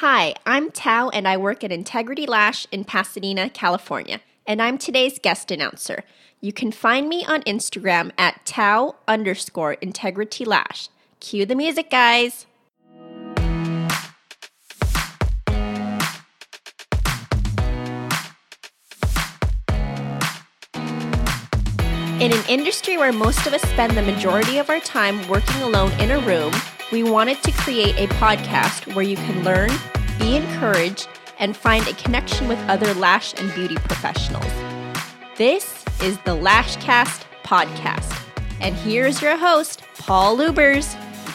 Hi, I'm Tao and I work at Integrity Lash in Pasadena, California, and I'm today's guest announcer. You can find me on Instagram at Tao underscore Integrity Lash. Cue the music, guys. In an industry where most of us spend the majority of our time working alone in a room, we wanted to create a podcast where you can learn, be encouraged, and find a connection with other lash and beauty professionals. This is the Lashcast podcast. And here's your host, Paul Lubers.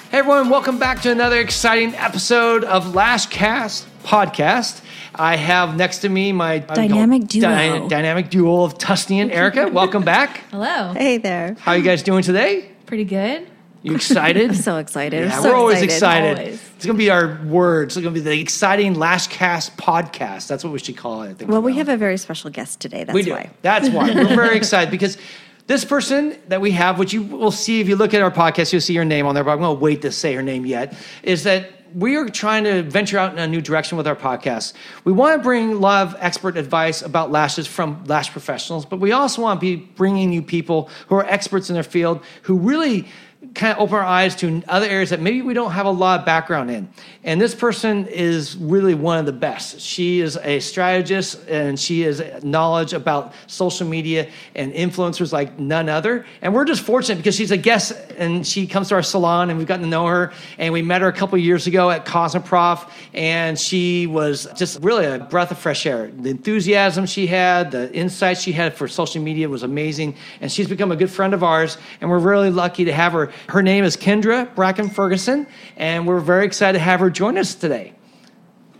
Hey everyone, welcome back to another exciting episode of Lashcast podcast. I have next to me my Dynamic duo. dy- dynamic duo of Tusney and Erica. welcome back. Hello. Hey there. How are you guys doing today? Pretty good. You excited? I'm So excited. yeah, so we're always excited. Always. It's gonna be our words. It's gonna be the exciting Lashcast podcast. That's what we should call it. I think. Well, we have a very special guest today. That's We do. why. That's why. We're very excited because this person that we have, which you will see if you look at our podcast, you'll see her name on there, but I'm going to wait to say her name yet, is that we are trying to venture out in a new direction with our podcast. We want to bring a lot of expert advice about lashes from lash professionals, but we also want to be bringing you people who are experts in their field who really kind of open our eyes to other areas that maybe we don't have a lot of background in. And this person is really one of the best. She is a strategist and she has knowledge about social media and influencers like none other. And we're just fortunate because she's a guest and she comes to our salon and we've gotten to know her. And we met her a couple years ago at Cosmoprof and she was just really a breath of fresh air. The enthusiasm she had, the insights she had for social media was amazing. And she's become a good friend of ours. And we're really lucky to have her. Her name is Kendra Bracken Ferguson. And we're very excited to have her join us today.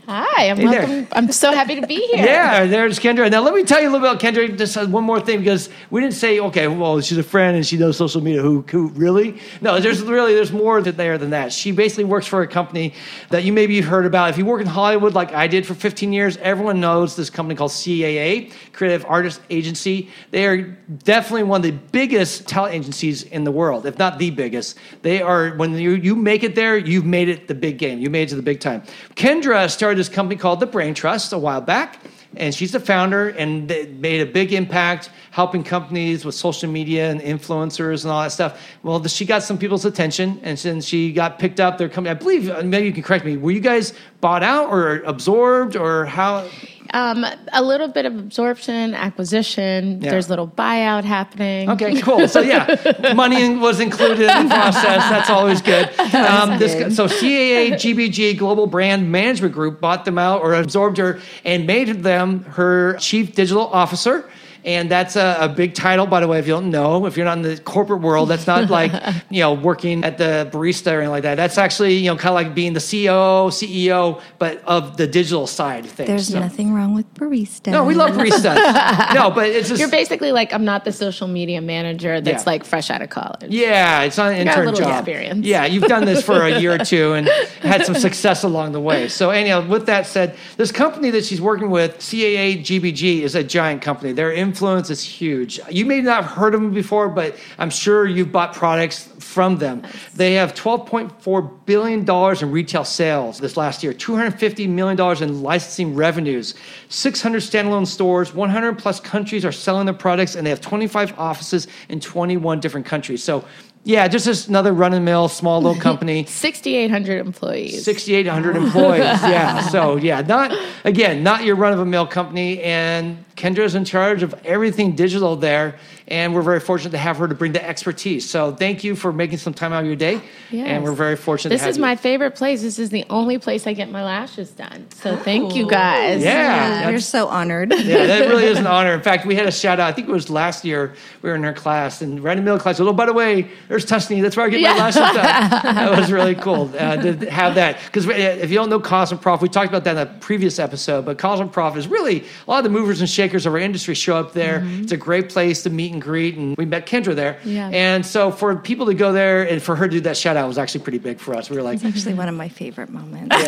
Hi, I'm Hey welcome. I'm so happy to be here. Yeah, there's Kendra. Now, let me tell you a little bit about Kendra. Just uh, one more thing, because we didn't say, okay, well, she's a friend and she knows social media. Who, who really? No, there's really there's more there than that. She basically works for a company that you maybe heard about. If you work in Hollywood, like I did for 15 years, everyone knows this company called CAA, Creative Artist Agency. They are definitely one of the biggest talent agencies in the world, if not the biggest. They are when you you make it there, you've made it the big game. You made it to the big time. Kendra started this company called the Brain Trust a while back and she's the founder and made a big impact helping companies with social media and influencers and all that stuff. Well she got some people's attention and then she got picked up. Their company i believe uh, maybe you can correct me. Were you guys bought out or absorbed or how Um, a little bit of absorption, acquisition. Yeah. There's a little buyout happening. Okay, cool. So yeah, money was included in the process. That's always good. Um, this, good. so CAA GBG Global Brand Management Group bought them out or absorbed her and made them her chief digital officer. And that's a, a big title, by the way. If you don't know, if you're not in the corporate world, that's not like you know working at the barista or anything like that. That's actually you know kind of like being the COO, CEO, but of the digital side of things. There's So- nothing wrong with barista. No, we love baristas. no, but it's just You're basically like, I'm not the social media manager that's Yeah. like fresh out of college. Yeah, it's not an got a intern little job. experience. Yeah, you've done this for a year or two and had some success along the way. So anyhow, with that said, this company that she's working with, CAA GBG, is a giant company. Their influence is huge. You may not have heard of them before, but I'm sure you've bought products from them. They have 12.4 billion dollars in retail sales this last year, 250 million dollars in licensing revenues, 600 standalone stores, 100 plus countries are selling their products, and they have 25 offices in 21 different countries. So yeah, just this another run the mill small little company. 6,800 employees. 6,800 employees. Yeah. So, yeah, not, again, not your run of a mill company. And Kendra's in charge of everything digital there. And we're very fortunate to have her to bring the expertise. So, thank you for making some time out of your day. Yes. And we're very fortunate This to have is you. my favorite place. This is the only place I get my lashes done. So thank you guys. Yeah. We're so honored. yeah, that really is an honor. In fact, we had a shout out. I think it was last year. We were in her class, and right in the middle of class, oh, by the way, there's Tusney. That's where I get my lashes done. That was really cool uh, to have that. Because if you don't know Cosmoprof, we talked about that in a previous episode. But Cosmoprof is really a lot of the movers and shakers of our industry show up there. Mm-hmm. It's a great place to meet and greet, and we met Kendra there. Yeah. And so for people to go there and for her to do that shout out was actually pretty big for us. We were like, It's actually one of my favorite moments.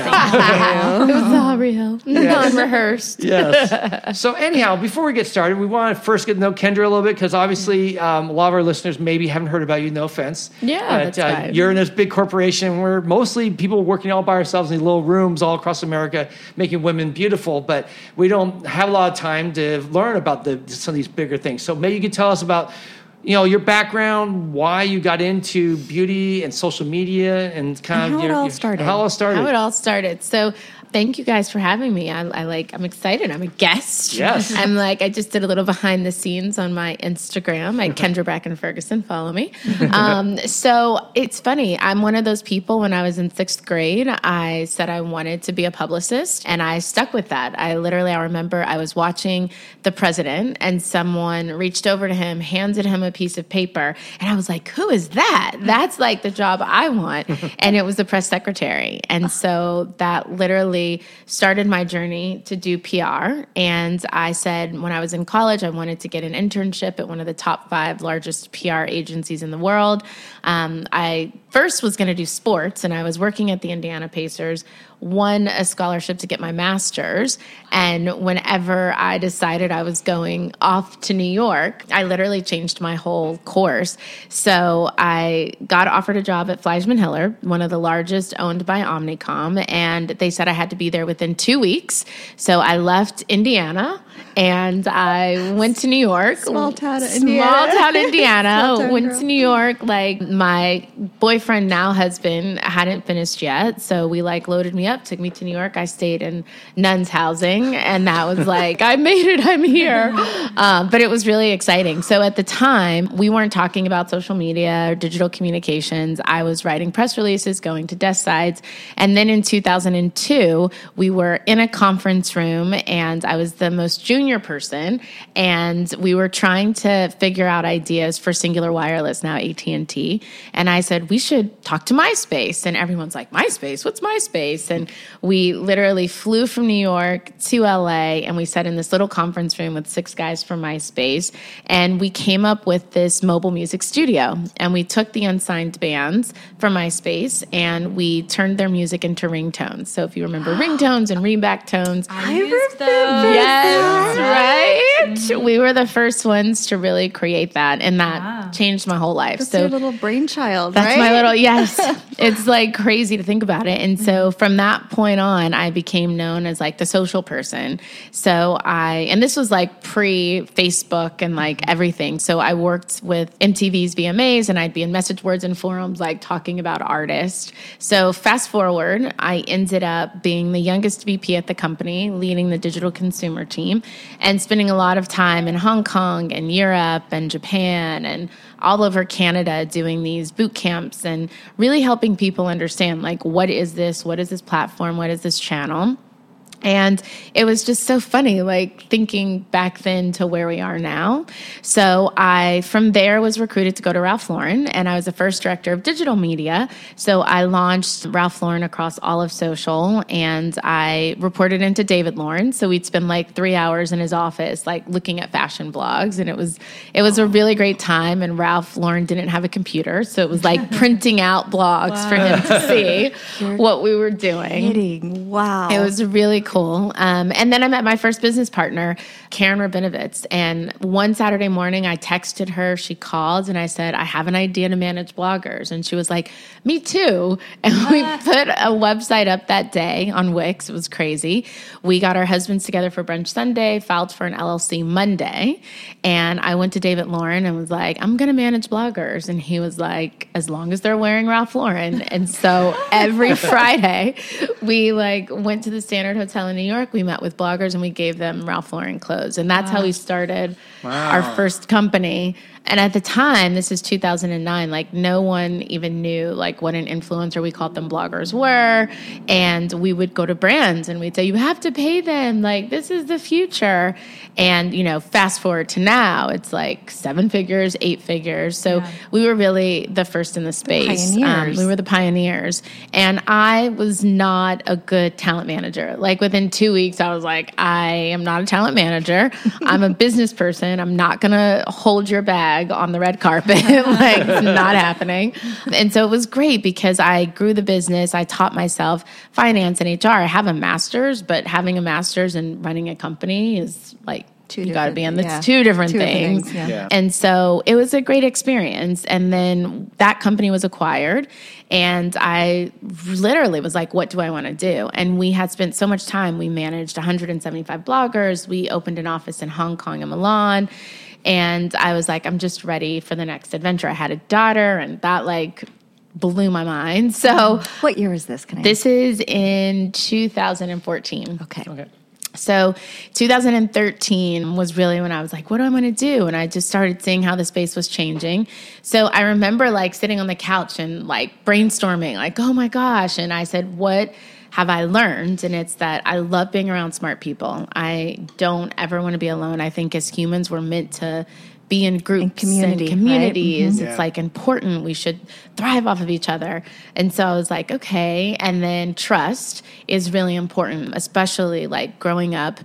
It was all real, non-rehearsed. yes. so anyhow, before we get started, we want to first get to know Kendra a little bit because obviously um, a lot of our listeners maybe haven't heard about you, No offense. Yeah, But, that's uh. You're in this big corporation where mostly people working all by ourselves in these little rooms all across America, making women beautiful. But we don't have a lot of time to learn about the some of these bigger things. So maybe you could tell us about. You know your background, why you got into beauty and social media, and kind And of how it your, all your- started. How it all started. How it all started. So thank you guys for having me. I, I like. I'm excited. I'm a guest. Yes. I'm like. I just did a little behind the scenes on my Instagram at Kendra Bracken Ferguson. Follow me. Um, so it's funny. I'm one of those people. When I was in sixth grade, I said I wanted to be a publicist, and I stuck with that. I literally. I remember I was watching the president, and someone reached over to him, handed him a piece of paper, and I was like, "Who is that? That's like the job I want." and it was the press secretary, and so that literally started my journey to do PR. And I said when I was in college, I wanted to get an internship at one of the top five largest PR agencies in the world. Um, I first was going to do sports, and I was working at the Indiana Pacers. Won a scholarship to get my master's. And whenever I decided I was going off to New York, I literally changed my whole course. So I got offered a job at Fleishman Hillard, one of the largest owned by Omnicom. And they said I had to be there within two weeks. So I left Indiana and I went to New York. Small town Small Indiana. town Indiana. Small town went girl. to New York. Like my boyfriend, now husband, hadn't finished yet. So we like loaded me up, took me to New York. I stayed in nuns housing and that was like, I made it, I'm here. Um, but it was really exciting. So at the time, we weren't talking about social media or digital communications. I was writing press releases, going to desk sides. And then in 2002, we were in a conference room and I was the most junior person and we were trying to figure out ideas for Cingular Wireless now AT&T. And I said we should talk to MySpace. And everyone's like MySpace? What's MySpace? And we literally flew from New York to LA and we sat in this little conference room with six guys from MySpace. And we came up with this mobile music studio and we took the unsigned bands from MySpace and we turned their music into ringtones. So if you remember ringtones and ringback tones I remember those. Yes, right. We were the first ones to really create that, and that Wow. changed my whole life. That's so your little brainchild, that's right? my little yes. it's like crazy to think about it. And so mm-hmm. from that point on, I became known as like the social person. So I and this was like pre Facebook and like mm-hmm. everything. So I worked with MTV's VMAs and I'd be in message boards and forums like talking about artists. So fast forward, I ended up being the youngest VP at the company, leading the digital consumer team and spending a lot of time in Hong Kong and Europe and Japan and all over Canada doing these boot camps and really helping people understand like what is this, what is this platform, what is this channel. And it was just so funny, like thinking back then to where we are now. So I, from there, was recruited to go to Ralph Lauren, and I was the first director of digital media. So I launched Ralph Lauren across all of social, and I reported into David Lauren. So we'd spend like three hours in his office, like looking at fashion blogs, and it was it was a really great time. And Ralph Lauren didn't have a computer, so it was like printing out blogs for him to see what we were doing. Kidding. Wow. It was really cool. Um, and then I met my first business partner, Karen Robinovitz. And one Saturday morning, I texted her. She called and I said, I have an idea to manage bloggers. And she was like, Me too. And we put a website up that day on Wix. It was crazy. We got our husbands together for brunch Sunday, filed for an LLC Monday. And I went to David Lauren and was like, I'm going to manage bloggers. And he was like, As long as they're wearing Ralph Lauren. And so every Friday, we like went to the Standard Hotel in New York. We met with bloggers and we gave them Ralph Lauren clothes. And that's how we started our first company. And at the time, this is 2009, like no one even knew like what an influencer, we called them bloggers were. And we would go to brands and we'd say, you have to pay them. Like this is the future. And, you know, fast forward to now, it's like seven figures, eight figures. So we were really the first in the space. Um, pioneers. we were the pioneers. And I was not a good talent manager. Like within two weeks, I was like, I am not a talent manager. I'm a business person. I'm not going to hold your bag on the red carpet. like, it's not happening. And so it was great because I grew the business. I taught myself finance and HR. I have a master's, but having a master's and running a company is like Two you got to be on. different- yeah. two different Two things. things, yeah. Yeah. And so it was a great experience. And then that company was acquired, and I literally was like, "What do I want to do?" And we had spent so much time. We managed 175 bloggers. We opened an office in Hong Kong and Milan. And I was like, I'm just ready for the next adventure. I had a daughter, and that like blew my mind. So What year is this? Can I? this is in 2014. Okay. Okay. So 2013 was really when I was like, what do I want to do? And I just started seeing how the space was changing. So I remember like sitting on the couch and like brainstorming, like, oh my gosh. And I said, what have I learned? And it's that I love being around smart people. I don't ever want to be alone. I think as humans, we're meant to be in groups community, and right? communities. Yeah. It's like important. We should thrive off of each other. And so I was like, okay. And then trust is really important, especially like growing up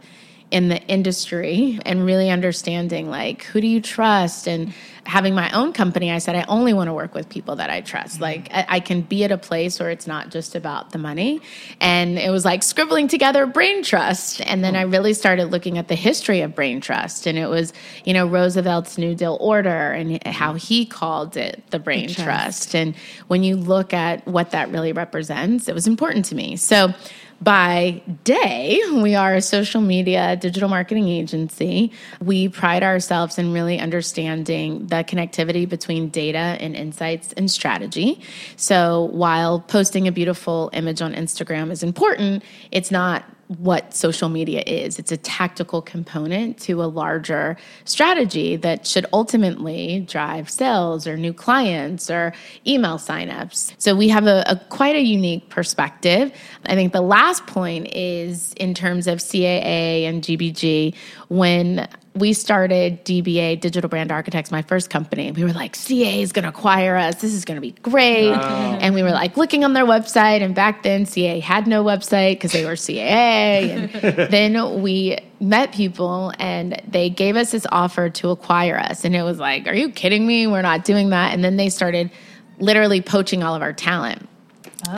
in the industry and really understanding like who do you trust and having my own company i said i only want to work with people that i trust. Mm-hmm. Like I, I can be at a place where it's not just about the money. And it was like scribbling together brain trust. And then oh. i really started looking at the history of brain trust. And it was you know roosevelt's new deal order and mm-hmm. how he called it the brain trust. trust. And when you look at what that really represents it was important to me. So by day, we are a social media digital marketing agency. We pride ourselves in really understanding the connectivity between data and insights and strategy. So while posting a beautiful image on Instagram is important, it's not what social media is. It's a tactical component to a larger strategy that should ultimately drive sales or new clients or email signups. So we have a, a quite a unique perspective. I think the last point is in terms of CAA and GBG when we started DBA Digital Brand Architects, my first company. We were like, CA is going to acquire us. This is going to be great. And we were like looking on their website. And back then, CA had no website because they were CAA. And then we met people and they gave us this offer to acquire us. And it was like, are you kidding me? We're not doing that. And then they started literally poaching all of our talent.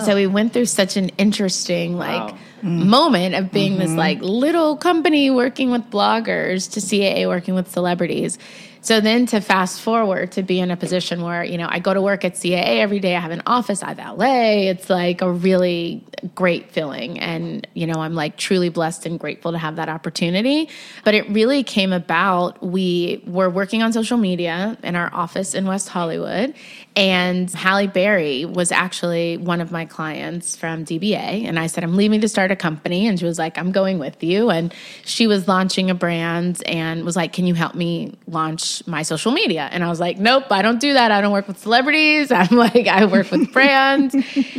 So oh. we went through such an interesting, like, Wow. moment of being this mm-hmm. like little company working with bloggers to CAA working with celebrities. So then to fast forward to be in a position where, you know, I go to work at CAA every day, I have an office, I have LA. It's like a really great feeling. And, you know, I'm like truly blessed and grateful to have that opportunity. But it really came about. We were working on social media in our office in West Hollywood. And Halle Berry was actually one of my clients from DBA. And I said, I'm leaving to start a company. And she was like, I'm going with you. And she was launching a brand and was like, Can you help me launch my social media? And I was like, Nope, I don't do that. I don't work with celebrities. I'm like, I work with brands.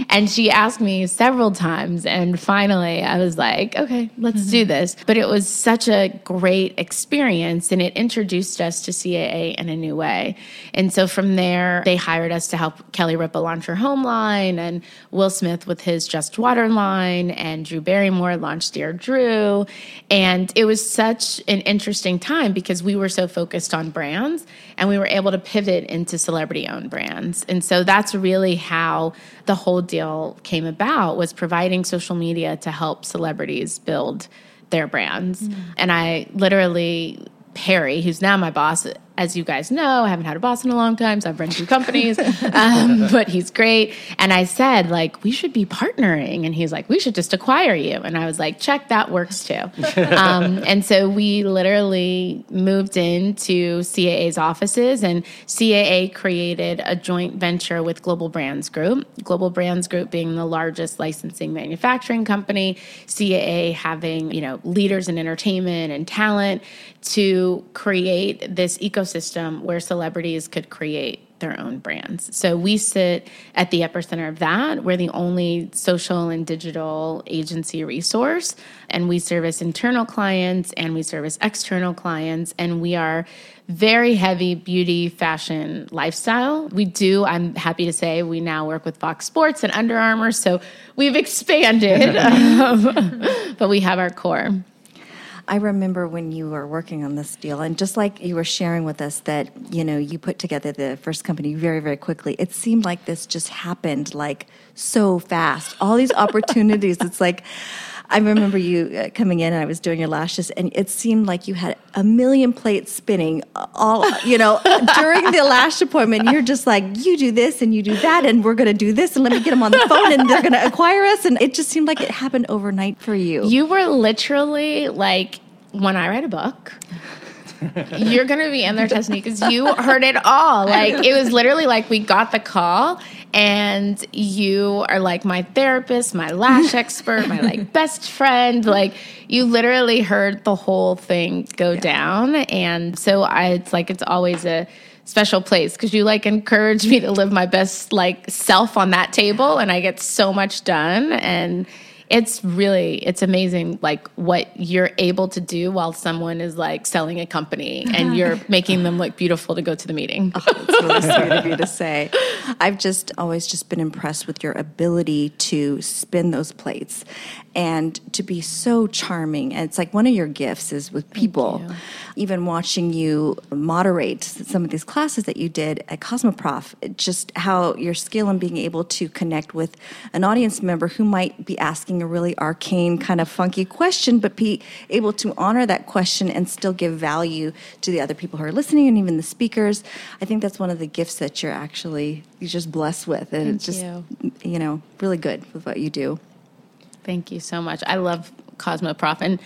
and she asked me several times. And finally, I was like, Okay, let's do mm-hmm. this. But it was such a great experience. And it introduced us to CAA in a new way. And so from there, they hired us to help Kelly Ripa launch her home line and Will Smith with his Just Water line and Drew Barrymore launched Dear Drew. And it was such an interesting time because we were so focused on brands and we were able to pivot into celebrity owned brands. And so that's really how the whole deal came about was providing social media to help celebrities build their brands. Mm. And I literally Perry, who's now my boss, as you guys know, I haven't had a boss in a long time, so I've run two companies, um, but he's great. And I said, like, we should be partnering. And he's like, we should just acquire you. And I was like, check, that works too. Um, and so we literally moved into CAA's offices, and CAA created a joint venture with Global Brands Group. Global Brands Group being the largest licensing manufacturing company, CAA having, you know, leaders in entertainment and talent to create this ecosystem where celebrities could create their own brands. So we sit at the epicenter of that. We're the only social and digital agency resource, and we service internal clients and we service external clients, and we are very heavy beauty, fashion, lifestyle. We do, I'm happy to say, we now work with Fox Sports and Under Armour, so we've expanded, um, but we have our core. I remember when you were working on this deal, and just like you were sharing with us that you know you put together the first company very very quickly. It seemed like this just happened like so fast. All these opportunities. it's like I remember you uh, coming in and I was doing your lashes, and it seemed like you had a million plates spinning all, you know, during the lash appointment. You're just like, you do this and you do that, and we're going to do this, and let me get them on the phone, and they're going to acquire us. And it just seemed like it happened overnight for you. You were literally like, when I write a book, you're going to be in there testing because you heard it all. Like, it was literally like we got the call and you are like my therapist, my lash expert, my like best friend. Like, you literally heard the whole thing go down. And so I, it's like, it's always a, special place because you like encourage me to live my best like self on that table and I get so much done and it's really it's amazing like what you're able to do while someone is like selling a company and uh-huh. you're making them look beautiful to go to the meeting. Oh, it's really sweet of you to say. I've just always just been impressed with your ability to spin those plates and to be so charming. And it's like one of your gifts is with people. Even watching you moderate some of these classes that you did at Cosmoprof, just how your skill in being able to connect with an audience member who might be asking a really arcane, kind of funky question, but be able to honor that question and still give value to the other people who are listening and even the speakers. I think that's one of the gifts that you're actually you're just blessed with, and Thank it's just you. you know really good with what you do. Thank you so much. I love Cosmoprof and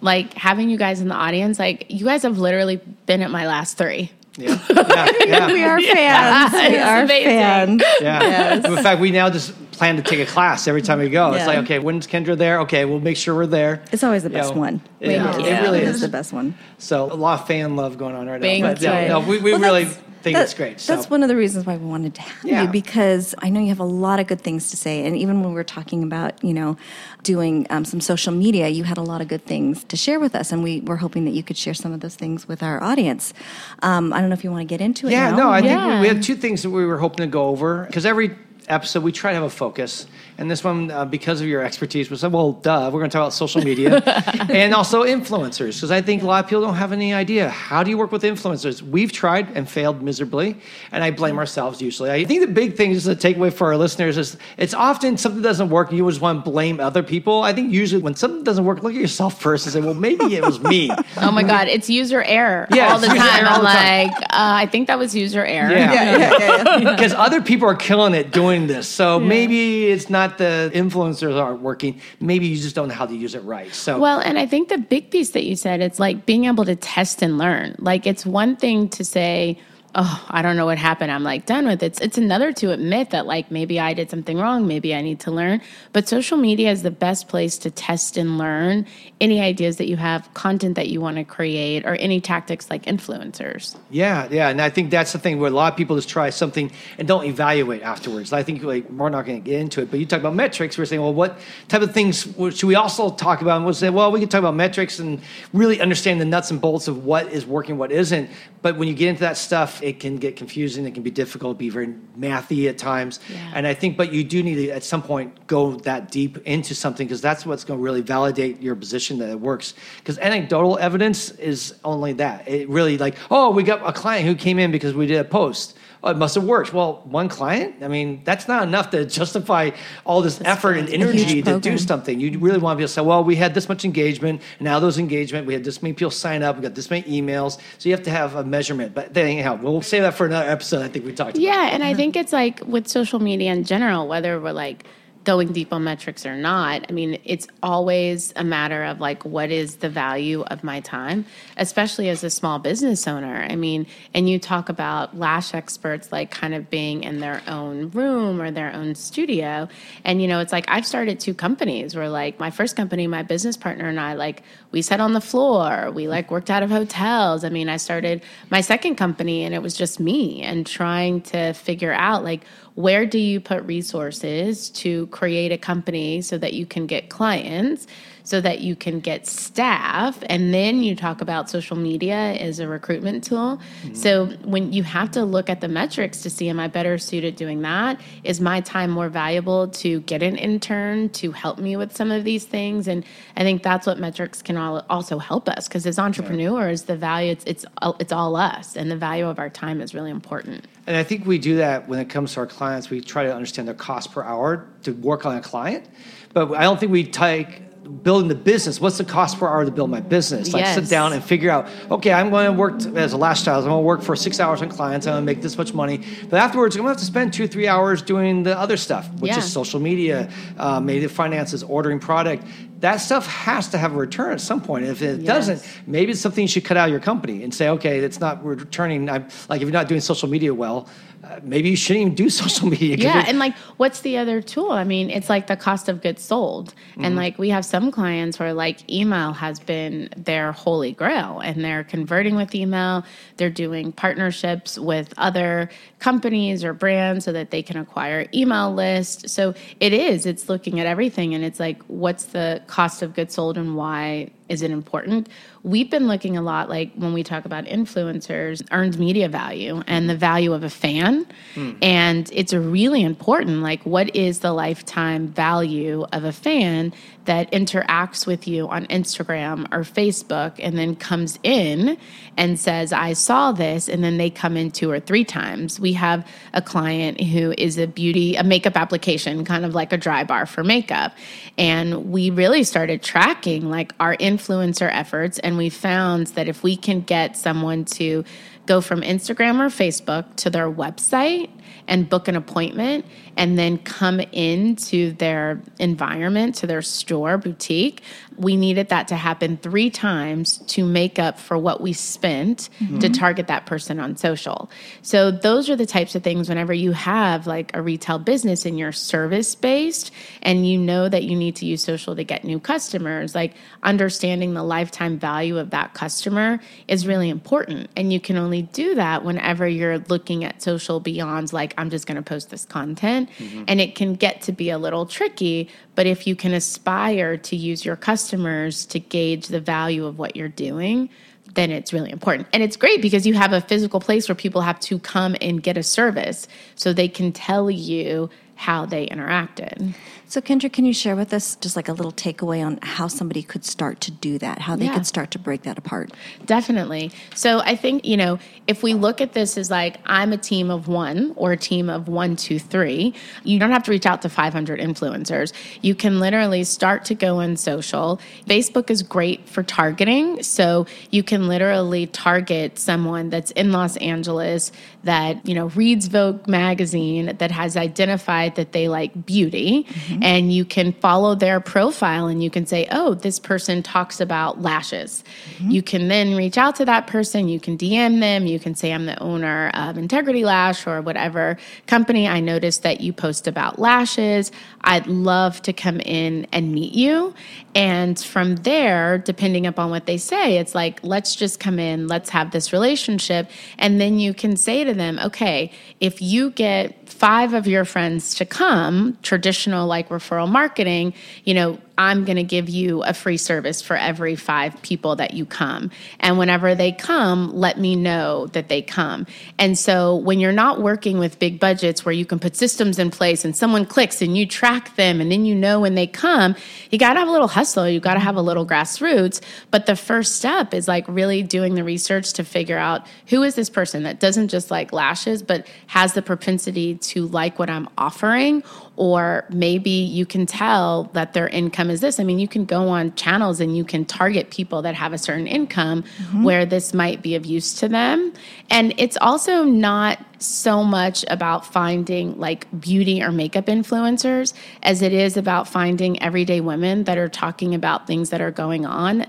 like having you guys in the audience. Like you guys have literally been at my last three. Yeah, yeah, yeah. We are fans. we are amazing. fans. Yeah. In fact, we now just plan to take a class every time we go. It's like, okay, when's Kendra there? Okay, we'll make sure we're there. It's always the You best know, one. Yeah, Thank it really It is. is the best one. So a lot of fan love going on right Thank now. But you. yeah, no, we, we Well, really that's- think that- it's great. So. That's one of the reasons why we wanted to have Yeah. you because I know you have a lot of good things to say. And even when we were talking about, you know, doing um, some social media, you had a lot of good things to share with us. And we were hoping that you could share some of those things with our audience. Um, I don't know if you want to get into it Yeah, now. no, I think we, we have two things that we were hoping to go over because every episode we try to have a focus, and this one uh, because of your expertise was like, well, duh, we're going to talk about social media and also influencers because I think a lot of people don't have any idea how do you work with influencers. We've tried and failed miserably, and I blame ourselves usually. I think the big thing is the takeaway for our listeners is it's often something doesn't work and you just want to blame other people. I think usually when something doesn't work, look at yourself first and say, well, maybe it was me. Oh my God, it's user error Yeah, all the time. all I'm the time. like, uh, I think that was user error. Yeah. Because other people are killing it doing this. So maybe it's not the influencers aren't working. Maybe you just don't know how to use it right. So Well, and I think the big piece that you said, it's like being able to test and learn. Like it's one thing to say, oh, I don't know what happened. I'm like done with it. It's, it's another to admit that like maybe I did something wrong. Maybe I need to learn. But social media is the best place to test and learn any ideas that you have, content that you want to create, or any tactics like influencers. yeah, yeah. And I think that's the thing where a lot of people just try something and don't evaluate afterwards. I think like we're not going to get into it, but you talk about metrics. We're saying, well, what type of things should we also talk about? And we'll say, well, we can talk about metrics and really understand the nuts and bolts of what is working, what isn't. But when you get into that stuff, it can get confusing. It can be difficult, be very mathy at times. Yeah. And I think, but you do need to at some point go that deep into something because that's what's going to really validate your position that it works. Because anecdotal evidence is only that. It really like, oh, we got a client who came in because we did a post. Oh, it must have worked. Well, one client, I mean, that's not enough to justify all this effort and energy to do something. You really want to be able to say, well, we had this much engagement, and now those engagement, we had this many people sign up, we got this many emails. So you have to have a measurement. But then, anyhow, we'll save that for another episode. I think we talked about. Yeah, and I think it's like with social media in general, whether we're like going deep on metrics or not, I mean, it's always a matter of like, what is the value of my time, especially as a small business owner? I mean, and you talk about lash experts like kind of being in their own room or their own studio. And, you know, it's like I've started two companies where like my first company, my business partner and I, like, we sat on the floor, we like worked out of hotels. I mean, I started my second company and it was just me and trying to figure out like, where do you put resources to create a company so that you can get clients so that you can get staff and then you talk about social media as a recruitment tool. Mm-hmm. So when you have to look at the metrics to see am i better suited doing that? Is my time more valuable to get an intern to help me with some of these things? And i think that's what metrics can al- also help us because as entrepreneurs the value it's it's it's all us and the value of our time is really important. And I think we do that when it comes to our clients. We try to understand their cost per hour to work on a client, but I don't think we take building the business. What's the cost per hour to build my business? Like sit down and figure out, okay, I'm going to work t- as a lash stylist. I'm going to work for six hours on clients. I'm going to make this much money. But afterwards, I'm going to have to spend two, three hours doing the other stuff, which Yeah. is social media, uh, maybe the finances, ordering product. That stuff has to have a return at some point. If it Yes. doesn't, maybe it's something you should cut out of your company and say, okay, it's not returning. I'm, like if you're not doing social media well, uh, maybe you shouldn't even do social media. Yeah, and like, what's the other tool? I mean, it's like the cost of goods sold. Mm-hmm. And like, we have some clients where like email has been their holy grail and they're converting with email. They're doing partnerships with other companies or brands so that they can acquire email lists. So it is, it's looking at everything and it's like, what's the cost of goods sold and why is it important? We've been looking a lot like when we talk about influencers, earned media value and the value of a fan. Hmm. And it's really important. Like, what is the lifetime value of a fan that interacts with you on Instagram or Facebook and then comes in and says, I saw this, and then they come in two or three times? We have a client who is a beauty, a makeup application, kind of like a dry bar for makeup. And we really started tracking like our influencer efforts, and we found that if we can get someone to go from Instagram or Facebook to their website and book an appointment and then come into their environment, to their store, boutique. We needed that to happen three times to make up for what we spent to mm-hmm. target that person on social. So, those are the types of things whenever you have like a retail business and you're service based and you know that you need to use social to get new customers, like understanding the lifetime value of that customer is really important. And you can only do that whenever you're looking at social beyond like, I'm just going to post this content. Mm-hmm. And it can get to be a little tricky. But if you can aspire to use your customers to gauge the value of what you're doing, then it's really important. And it's great because you have a physical place where people have to come and get a service so they can tell you how they interacted. So, Kendra, can you share with us just like a little takeaway on how somebody could start to do that, how they Yeah. could start to break that apart? Definitely. So I think, you know, if we look at this as like, I'm a team of one or a team of one, two, three, you don't have to reach out to 500 influencers. You can literally start to go in social. Facebook is great for targeting. So you can literally target someone that's in Los Angeles that, you know, reads Vogue magazine that has identified that they like beauty. Mm-hmm. Mm-hmm. And you can follow their profile and you can say, oh, this person talks about lashes. Mm-hmm. You can then reach out to that person. You can DM them. You can say, I'm the owner of Integrity Lash or whatever company. I noticed that you post about lashes. I'd love to come in and meet you. And from there, depending upon what they say, it's like, let's just come in, let's have this relationship. And then you can say to them, okay, if you get five of your friends to come, traditional like referral marketing, you know, I'm going to give you a free service for every five people that you come. And whenever they come, let me know that they come. And so when you're not working with big budgets where you can put systems in place and someone clicks and you track them and then you know when they come, you got to have a little hustle. You got to have a little grassroots. But the first step is like really doing the research to figure out who is this person that doesn't just like lashes, but has the propensity to like what I'm offering or maybe you can tell that their income is this. I mean, you can go on channels and you can target people that have a certain income mm-hmm. where this might be of use to them. And it's also not so much about finding like beauty or makeup influencers as it is about finding everyday women that are talking about things that are going on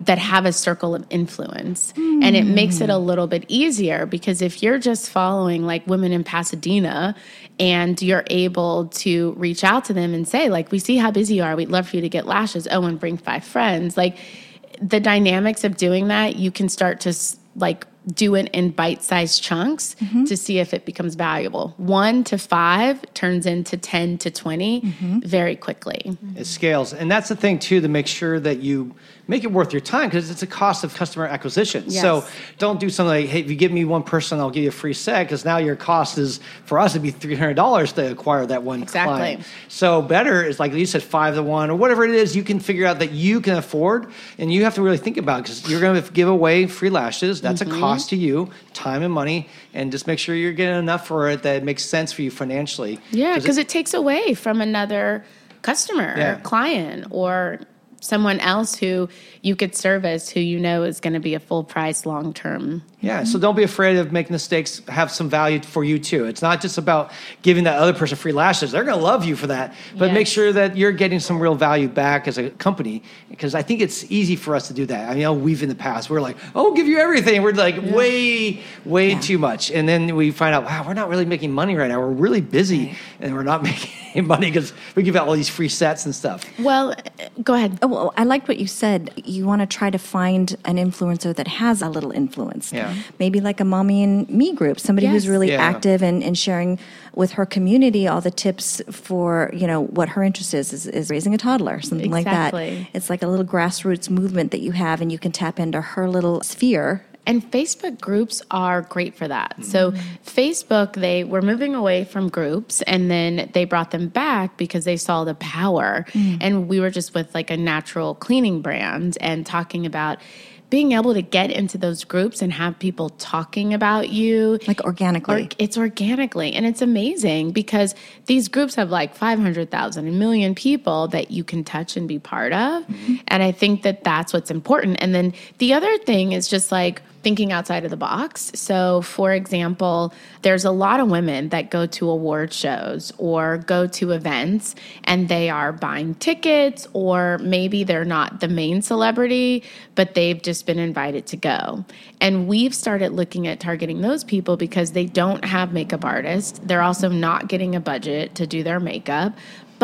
that have a circle of influence. And it makes it a hmm. little bit easier because if you're just following like women in Pasadena and you're able to reach out to them and say, like, we see how busy you are. We'd love for you to get lashes. Oh, and bring five friends. Like, the dynamics of doing that, you can start to like do it in bite sized chunks mm-hmm. to see if it becomes valuable. One to five turns into 10 to 20 mm-hmm. very quickly. It scales. And that's the thing, too, to make sure that you make it worth your time because it's a cost of customer acquisition. So don't do something like, hey, if you give me one person, I'll give you a free set because now your cost is, for us, it'd be $300 to acquire that one Exactly. client. So better is like you said, five to one or whatever it is, you can figure out that you can afford and you have to really think about because you're going to give away free lashes. That's Mm-hmm. a cost to you, time and money. And just make sure you're getting enough for it that it makes sense for you financially. Yeah, because it takes away from another customer Yeah. or client or someone else who you could service who you know is going to be a full price long term. Yeah, so don't be afraid of making mistakes have some value for you too. It's not just about giving that other person free lashes. They're going to love you for that. But Yes. make sure that you're getting some real value back as a company because I think it's easy for us to do that. I mean, we've in the past, we're like, "Oh, give you everything." We're like way way too much. And then we find out, "Wow, we're not really making money right now. We're really busy and we're not making money because we give out all these free sets and stuff." Well, uh, go ahead. Oh, well, I liked what you said. You want to try to find an influencer that has a little influence. Yeah. Maybe like a mommy and me group, somebody who's really Yeah. active and, and sharing with her community all the tips for, you know, what her interest is, is, is raising a toddler, something like Exactly. that. It's like a little grassroots movement that you have and you can tap into her little sphere And Facebook groups are great for that. So, mm-hmm. Facebook, they were moving away from groups and then they brought them back because they saw the power. Mm. And we were just with like a natural cleaning brand and talking about being able to get into those groups and have people talking about you. Like organically. or it's organically. And it's amazing because these groups have like 500,000 a million people that you can touch and be part of. Mm-hmm. And i think that that's what's important. And then the other thing is just like thinking outside of the box. So for example there's a lot of women that go to award shows or go to events and they are buying tickets or maybe they're not the main celebrity but they've just been invited to go. And we've started looking at targeting those people because they don't have makeup artists. They're also not getting a budget to do their makeup,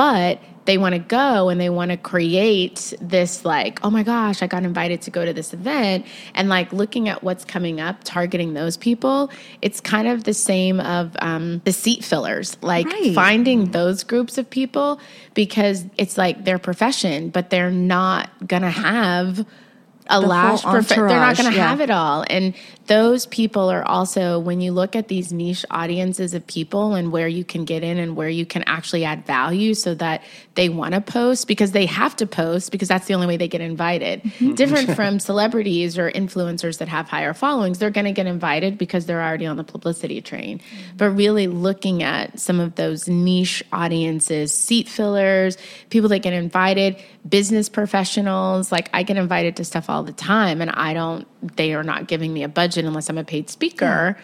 but they want to go and they want to create this like, oh my gosh, I got invited to go to this event. And like looking at what's coming up, targeting those people, it's kind of the same of um, the seat fillers, like Right. finding those groups of people because it's like their profession, but they're not going to have a The lash prof- they're not going to yeah. have it all and those people are also when you look at these niche audiences of people and where you can get in and where you can actually add value so that they want to post because they have to post because that's the only way they get invited Mm-hmm. different from celebrities or influencers that have higher followings they're going to get invited because they're already on the publicity train Mm-hmm. but really looking at some of those niche audiences seat fillers people that get invited business professionals like i get invited to stuff all the time and i don't they are not giving me a budget unless i'm a paid speaker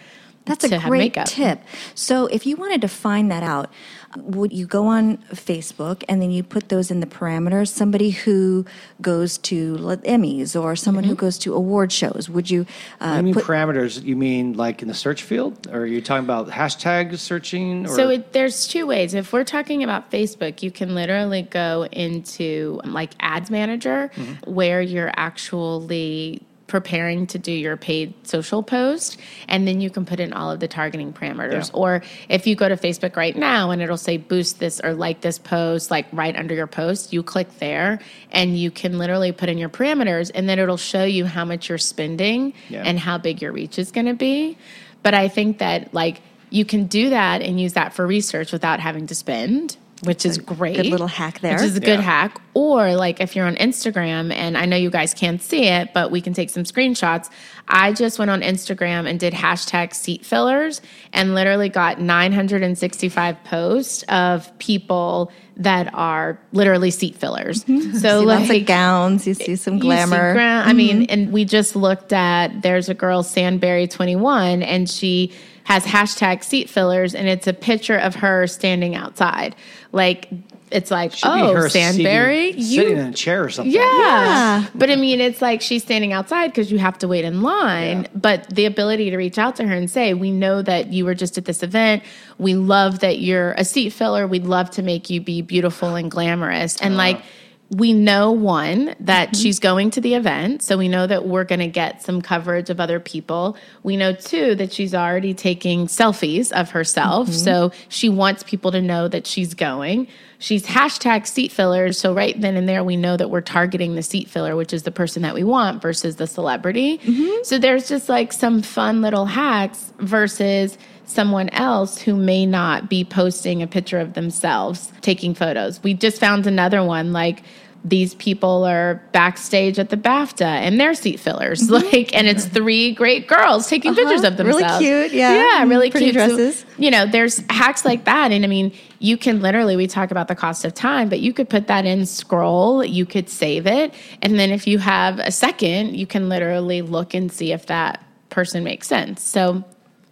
That's to a have great makeup. tip. So, if you wanted to find that out, would you go on Facebook and then you put those in the parameters? Somebody who goes to like, Emmys or someone who mm-hmm. goes to award shows, would you? Uh, I mean put, parameters. You mean like in the search field, or are you talking about hashtag searching? Or? So it, there's two ways. If we're talking about Facebook, you can literally go into um, like Ads Manager, mm-hmm. where you're actually preparing to do your paid social post and then you can put in all of the targeting parameters Yeah. or if you go to facebook right now and it'll say boost this or like this post like right under your post you click there and you can literally put in your parameters and then it'll show you how much you're spending Yeah. and how big your reach is going to be but i think that like you can do that and use that for research without having to spend which is great good little hack there. which is a good Yeah. hack or like if you're on instagram and i know you guys can't see it but we can take some screenshots i just went on instagram and did hashtag seat fillers and literally got 965 posts of people that are literally seat fillers so Mm-hmm. see lots of gowns, you see some you see glamour. Mm-hmm. I mean, and we just looked at there's a girl, Sandberry21, and she has hashtag seat fillers, and it's a picture of her standing outside. Like, it's like, Should oh, her Sandberry, sitting, you. sitting in a chair or something. yeah. Yeah. But I mean, it's like she's standing outside because you have to wait in line. Yeah. But the ability to reach out to her and say, We know that you were just at this event. We love that you're a seat filler. We'd love to make you be beautiful and glamorous. And uh-huh. like, we know one that mm-hmm. she's going to the event so we know that we're going to get some coverage of other people. We know two that she's already taking selfies of herself mm-hmm. so she wants people to know that she's going. She's hashtag seat fillers so right then and there we know that we're targeting the seat filler which is the person that we want versus the celebrity. Mm-hmm. So there's just like some fun little hacks versus someone else who may not be posting a picture of themselves taking photos. We just found another one like these people are backstage at the BAFTA and they're seat fillers, mm-hmm. like, and it's three great girls taking uh-huh. pictures of themselves. Really cute, yeah. yeah, really Pretty cute. So, dresses. you know, there's hacks like that, and I mean, you can literally we talk about the cost of time, but you could put that in scroll, you could save it, and then if you have a second, you can literally look and see if that person makes sense. So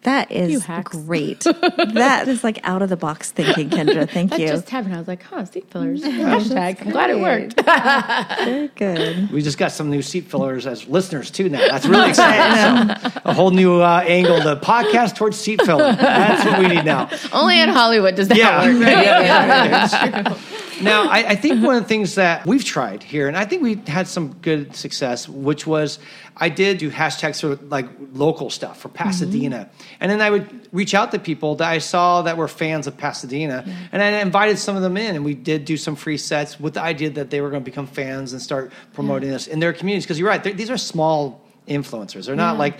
That Few is hacks. great. that is like out of the box thinking, Kendra. Thank that you. just happened. I was like, huh, seat fillers. Hashtag. I'm glad it worked. Very good. We just got some new seat fillers as listeners too now. That's really exciting. So, a whole new uh, angle, the podcast towards seat filling. That's what we need now. Only in Hollywood does that Yeah. work. yeah, yeah, yeah. Now, I, I think one of the things that we've tried here, and I think we had some good success, which was I did do hashtags for like local stuff for Pasadena, mm-hmm. and then I would reach out to people that I saw that were fans of Pasadena, and I invited some of them in, and we did do some free sets with the idea that they were going to become fans and start promoting this in their communities. Because you're right, these are small influencers; they're not Yeah. like.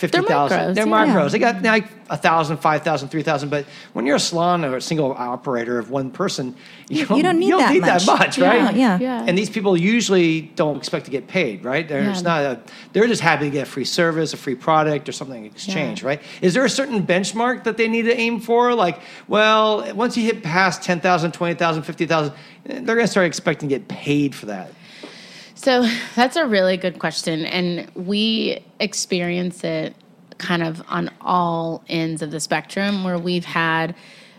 Fifty thousand. micros, They're yeah. macros. They got like a thousand, five thousand, three thousand. But when you're a salon or a single operator of one person, you, You don't need that much. much, Yeah, right? yeah. Yeah. And these people usually don't expect to get paid, right? There's Yeah. not a. They're just happy to get a free service, a free product, or something in exchange, Yeah. right? Is there a certain benchmark that they need to aim for? Like, well, once you hit past 10,000, 20,000, 50,000, eh, they're going to start expecting to get paid for that. So that's a really good question. And we experience it kind of on all ends of the spectrum where we've had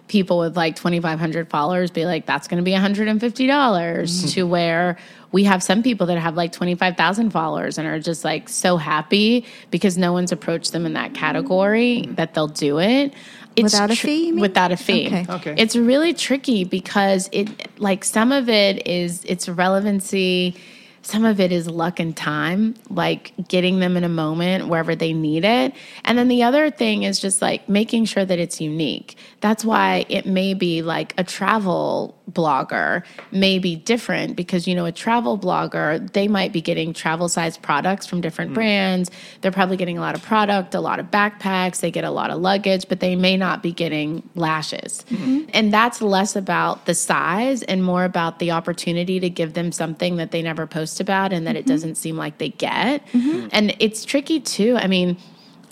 people with like 2,500 followers be like, that's going to be $150 mm-hmm. to where we have some people that have like 25,000 followers and are just like so happy because no one's approached them in that category mm-hmm. that they'll do it. It's Without a fee, you mean? Without a fee. Okay. Okay. It's really tricky because it like some of it is it's relevancy, some of it is luck and time, like getting them in a moment wherever they need it. And then the other thing is just like making sure that it's unique. That's why it may be like a travel blogger may be different because you know a travel blogger they might be getting travel size products from different hmm. brands. They're probably getting a lot of product a lot of backpacks they get a lot of luggage but they may not be getting lashes. Mm-hmm. And that's less about the size and more about the opportunity to give them something that they never post about and that it mm-hmm. doesn't seem like they get. Mm-hmm. And it's tricky too. I mean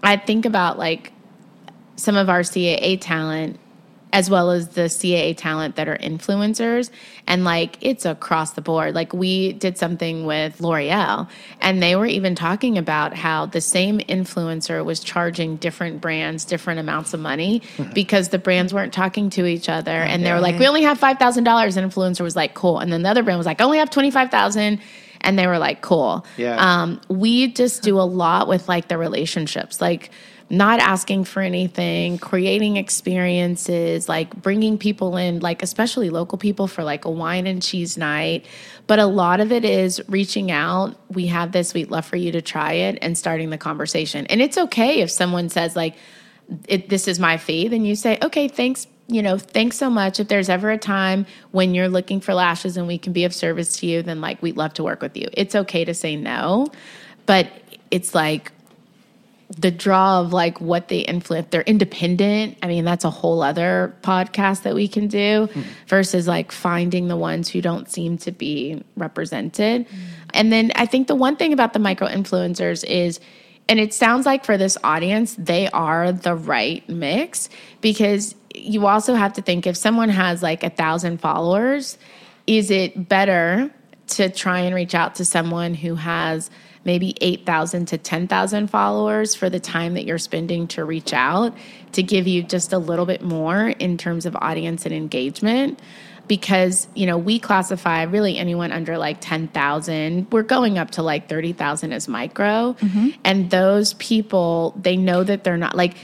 i think about like some of our CAA talent as well as the CAA talent that are influencers. And like it's across the board. Like we did something with L'Oreal and they were even talking about how the same influencer was charging different brands different amounts of money because the brands weren't talking to each other. And they were like we only have $5,000 and influencer was like cool. And then the other brand was like I only have 25,000 and they were like cool. Yeah. um, we just do a lot with like the relationships. Like not asking for anything creating experiences like bringing people in like especially local people for like a wine and cheese night but a lot of it is reaching out we have this we'd love for you to try it and starting the conversation and it's okay if someone says like this is my fee, then you say, okay, thanks, you know, thanks so much. If there's ever a time when you're looking for lashes and we can be of service to you, then like we'd love to work with you. It's okay to say no, but it's like the draw of like what they influence. They're independent. I mean, that's a whole other podcast that we can do hmm. versus like finding the ones who don't seem to be represented. And then I think the one thing about the micro influencers is and it sounds like for this audience, they are the right mix because you also have to think if someone has like a thousand followers, is it better to try and reach out to someone who has maybe 8,000 to 10,000 followers for the time that you're spending to reach out to give you just a little bit more in terms of audience and engagement? because you know we classify really anyone under like 10,000 we're going up to like 30,000 as micro mm-hmm. and those people they know that they're not like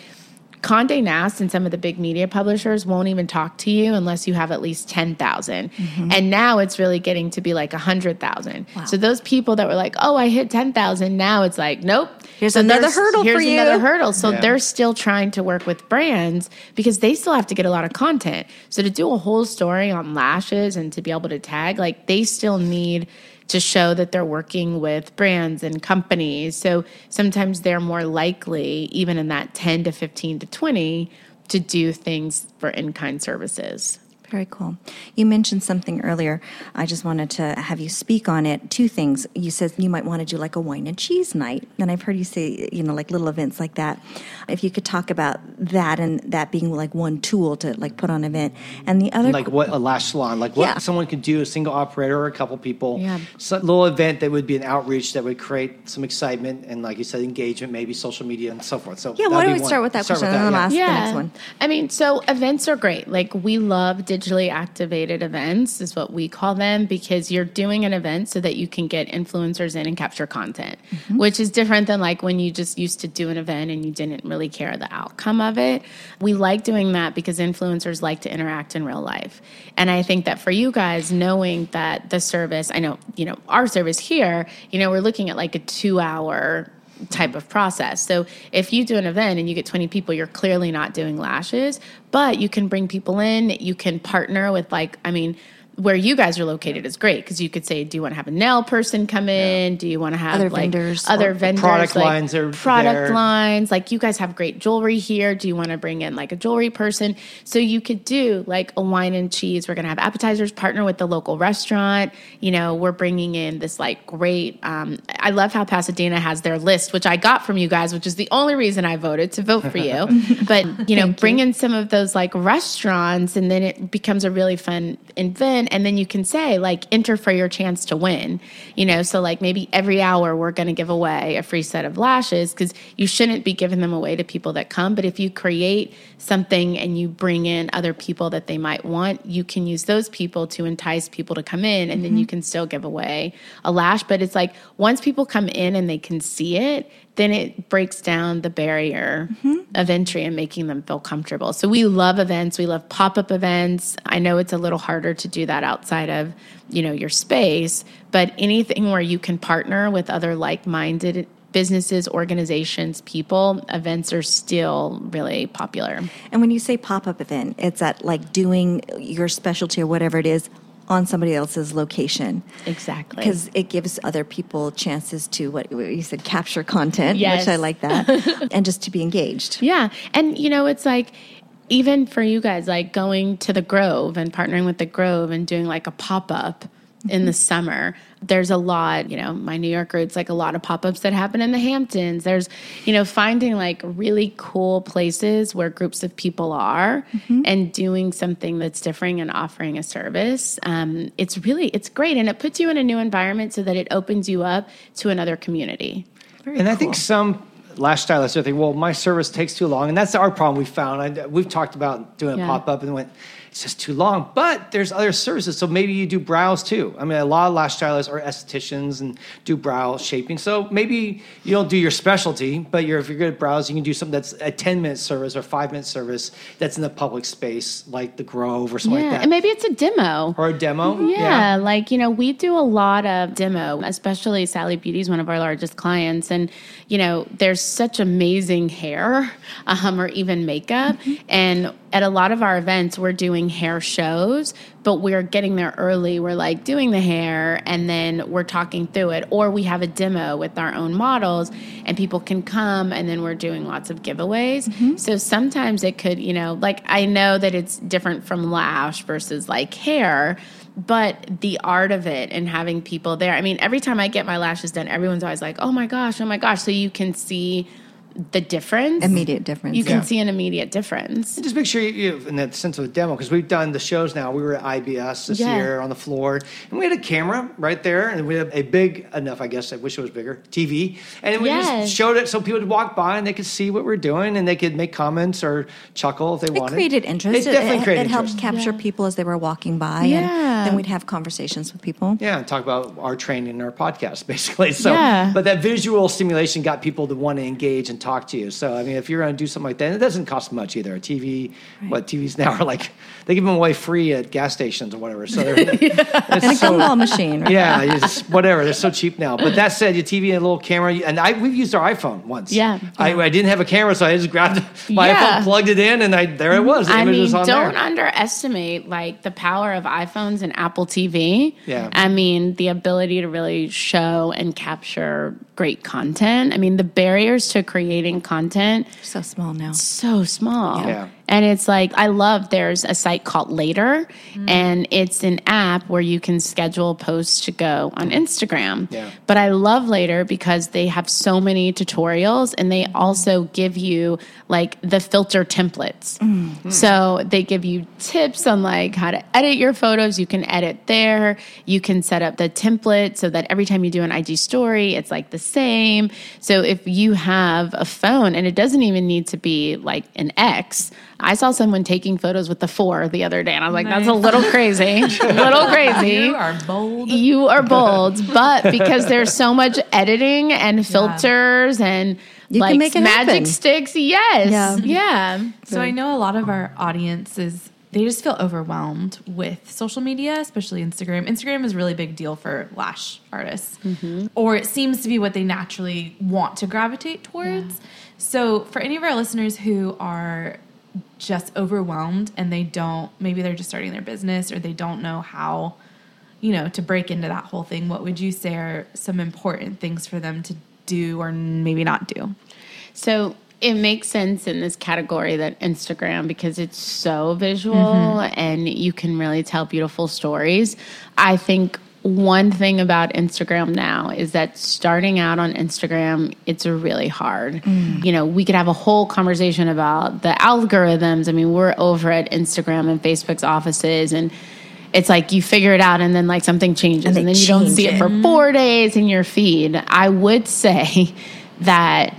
Condé Nast and some of the big media publishers won't even talk to you unless you have at least 10,000. Mm-hmm. And now it's really getting to be like 100,000. So those people that were like, "Oh, I hit 10,000." Now it's like, "Nope. Here's So another hurdle here's for you. another hurdle." So Yeah. they're still trying to work with brands because they still have to get a lot of content. So to do a whole story on lashes and to be able to tag, like they still need to show that they're working with brands and companies. So sometimes they're more likely, even in that 10 to 15 to 20, to do things for in kind services. Very cool. You mentioned something earlier. I just wanted to have you speak on it. Two things. You said you might want to do like a wine and cheese night. And I've heard you say, you know, like little events like that. If you could talk about that and that being like one tool to like put on an event. And the other like what a lash salon, like what Yeah. someone could do, a single operator or a couple people. Yeah. So, little event that would be an outreach that would create some excitement and, like you said, engagement, maybe social media and so forth. So Yeah, why don't we one. start with that Start question with and then that, I'll yeah. ask the next one. I mean, so events are great. Like we love digitally activated events is what we call them because you're doing an event so that you can get influencers in and capture content, Mm-hmm. which is different than like when you just used to do an event and you didn't really care the outcome of it. We like doing that because influencers like to interact in real life. And I think that for you guys knowing that the service, I know, you know, our service here, you know, we're looking at like a 2 hour type of process. So if you do an event and you get 20 people, you're clearly not doing lashes, but you can bring people in, you can partner with like, I mean, where you guys are located is great because you could say, do you want to have a nail person come in? Do you want to have Other like vendors. other vendors, product like, lines are product there. lines? Like you guys have great jewelry here. Do you want to bring in like a jewelry person? So you could do like a wine and cheese. We're gonna have appetizers. Partner with the local restaurant. You know, we're bringing in this like great. Um, I love how Pasadena has their list, which I got from you guys, which is the only reason I voted to vote for you. but you know, bring in some of those like restaurants, and then it becomes a really fun event. And then you can say like, enter for your chance to win. You know, so like maybe every hour we're going to give away a free set of lashes because you shouldn't be giving them away to people that come. But if you create something and you bring in other people that they might want, you can use those people to entice people to come in, and then you mm-hmm. can still give away a lash. But it's like once people come in and they can see it, then it breaks down the barrier mm-hmm. of entry and making them feel comfortable. So we love events. We love pop-up events. I know it's a little harder to do that outside of, you know, your space, but anything where you can partner with other like-minded businesses, organizations, people, events are still really popular. And when you say pop up event, it's at like doing your specialty or whatever it is on somebody else's location. Exactly. Because it gives other people chances to what you said, capture content, Yes. which I like that, and just to be engaged. Yeah. And, you know, it's like, even for you guys, like going to the Grove and partnering with the Grove and doing like a pop up in the summer, there's a lot, you know, my New York roots, like a lot of pop ups that happen in the Hamptons. There's, you know, finding like really cool places where groups of people are and doing something that's different and offering a service. Um, it's really, it's great. And it puts you in a new environment so that it opens you up to another community. and I think some lash stylists are thinking, well, my service takes too long, and that's our problem. We found I, we've talked about doing a pop up and went, it's just too long. But there's other services, so maybe you do brows too. I mean, a lot of lash stylists are estheticians and do brow shaping. So maybe you don't do your specialty, but you're if you're good at brows, you can do something that's a 10 minute service or five minute service that's in the public space, like the Grove or something Yeah. like that, And maybe it's a demo. or a demo. Yeah, like you know, we do a lot of demo, especially Sally Beauty is one of our largest clients, and you know, there's such amazing hair, um, or even makeup, and at a lot of our events, we're doing hair shows, but we're getting there early. We're like doing the hair, and then we're talking through it, or we have a demo with our own models, and people can come, and then we're doing lots of giveaways. Mm-hmm. So sometimes it could, you know, like I know that it's different from lash versus like hair but the art of it and having people there. I mean, every time I get my lashes done, everyone's always like, "Oh my gosh, oh my gosh!" So you can see the difference. Immediate difference. You can Yeah. see an immediate difference. And just make sure you, you in that sense of a demo, because we've done the shows now. We were at IBS this Yeah. year on the floor, and we had a camera right there, and we had a big enough, I guess, I wish it was bigger, TV. And we Yes. just showed it so people would walk by and they could see what we're doing, and they could make comments or chuckle if they wanted. It wanted. created interest. It definitely it, created it helped capture Yeah. people as they were walking by, Yeah. and then we'd have conversations with people. Yeah, and talk about our training and our podcast, basically. So, Yeah. but that visual stimulation got people to want to engage and talk to you. So, I mean, if you're going to do something like that, it doesn't cost much either. A TV, what TVs now are like, they give them away free at gas stations or whatever. So, they're, it's And a so- gumball machine. Right? yeah, just, whatever. They're so cheap now. But that said, your TV and a little camera, and I we've used our iPhone once. Yeah. I, I didn't have a camera, so I just grabbed my Yeah. iPhone, plugged it in, and I there it was. The I image mean, was on don't there. underestimate like the power of iPhones and Apple TV. Yeah. I mean, the ability to really show and capture great content. I mean, the barriers to creating content So small now. so small. Yeah. And it's like, I love there's a site called Later, mm. and it's an app where you can schedule posts to go on Instagram. Yeah. But I love Later because they have so many tutorials and they mm. also give you like the filter templates. Mm-hmm. So they give you tips on like how to edit your photos. You can edit there. You can set up the template so that every time you do an IG story, it's like the same. So if you have a phone and it doesn't even need to be like an X, I saw someone taking photos with the four the other day and I was like, that's a little crazy. a little crazy. You are bold. You are bold, but because there's so much editing and filters and You can like make it magic happen. sticks, yes, Yeah. yeah. So I know a lot of our audiences they just feel overwhelmed with social media, especially Instagram. Instagram is a really big deal for lash artists, mm-hmm. or it seems to be what they naturally want to gravitate towards. So for any of our listeners who are just overwhelmed and they don't, maybe they're just starting their business or they don't know how, you know, to break into that whole thing, what would you say are some important things for them to do or maybe not do? So it makes sense in this category that Instagram because it's so visual Mm-hmm. and you can really tell beautiful stories. I think one thing about Instagram now is that starting out on Instagram, it's really hard. Mm. You know, we could have a whole conversation about the algorithms. I mean, we're over at Instagram and Facebook's offices and it's like you figure it out and then like something changes And and, then you don't see it it. for four days in your feed. I would say that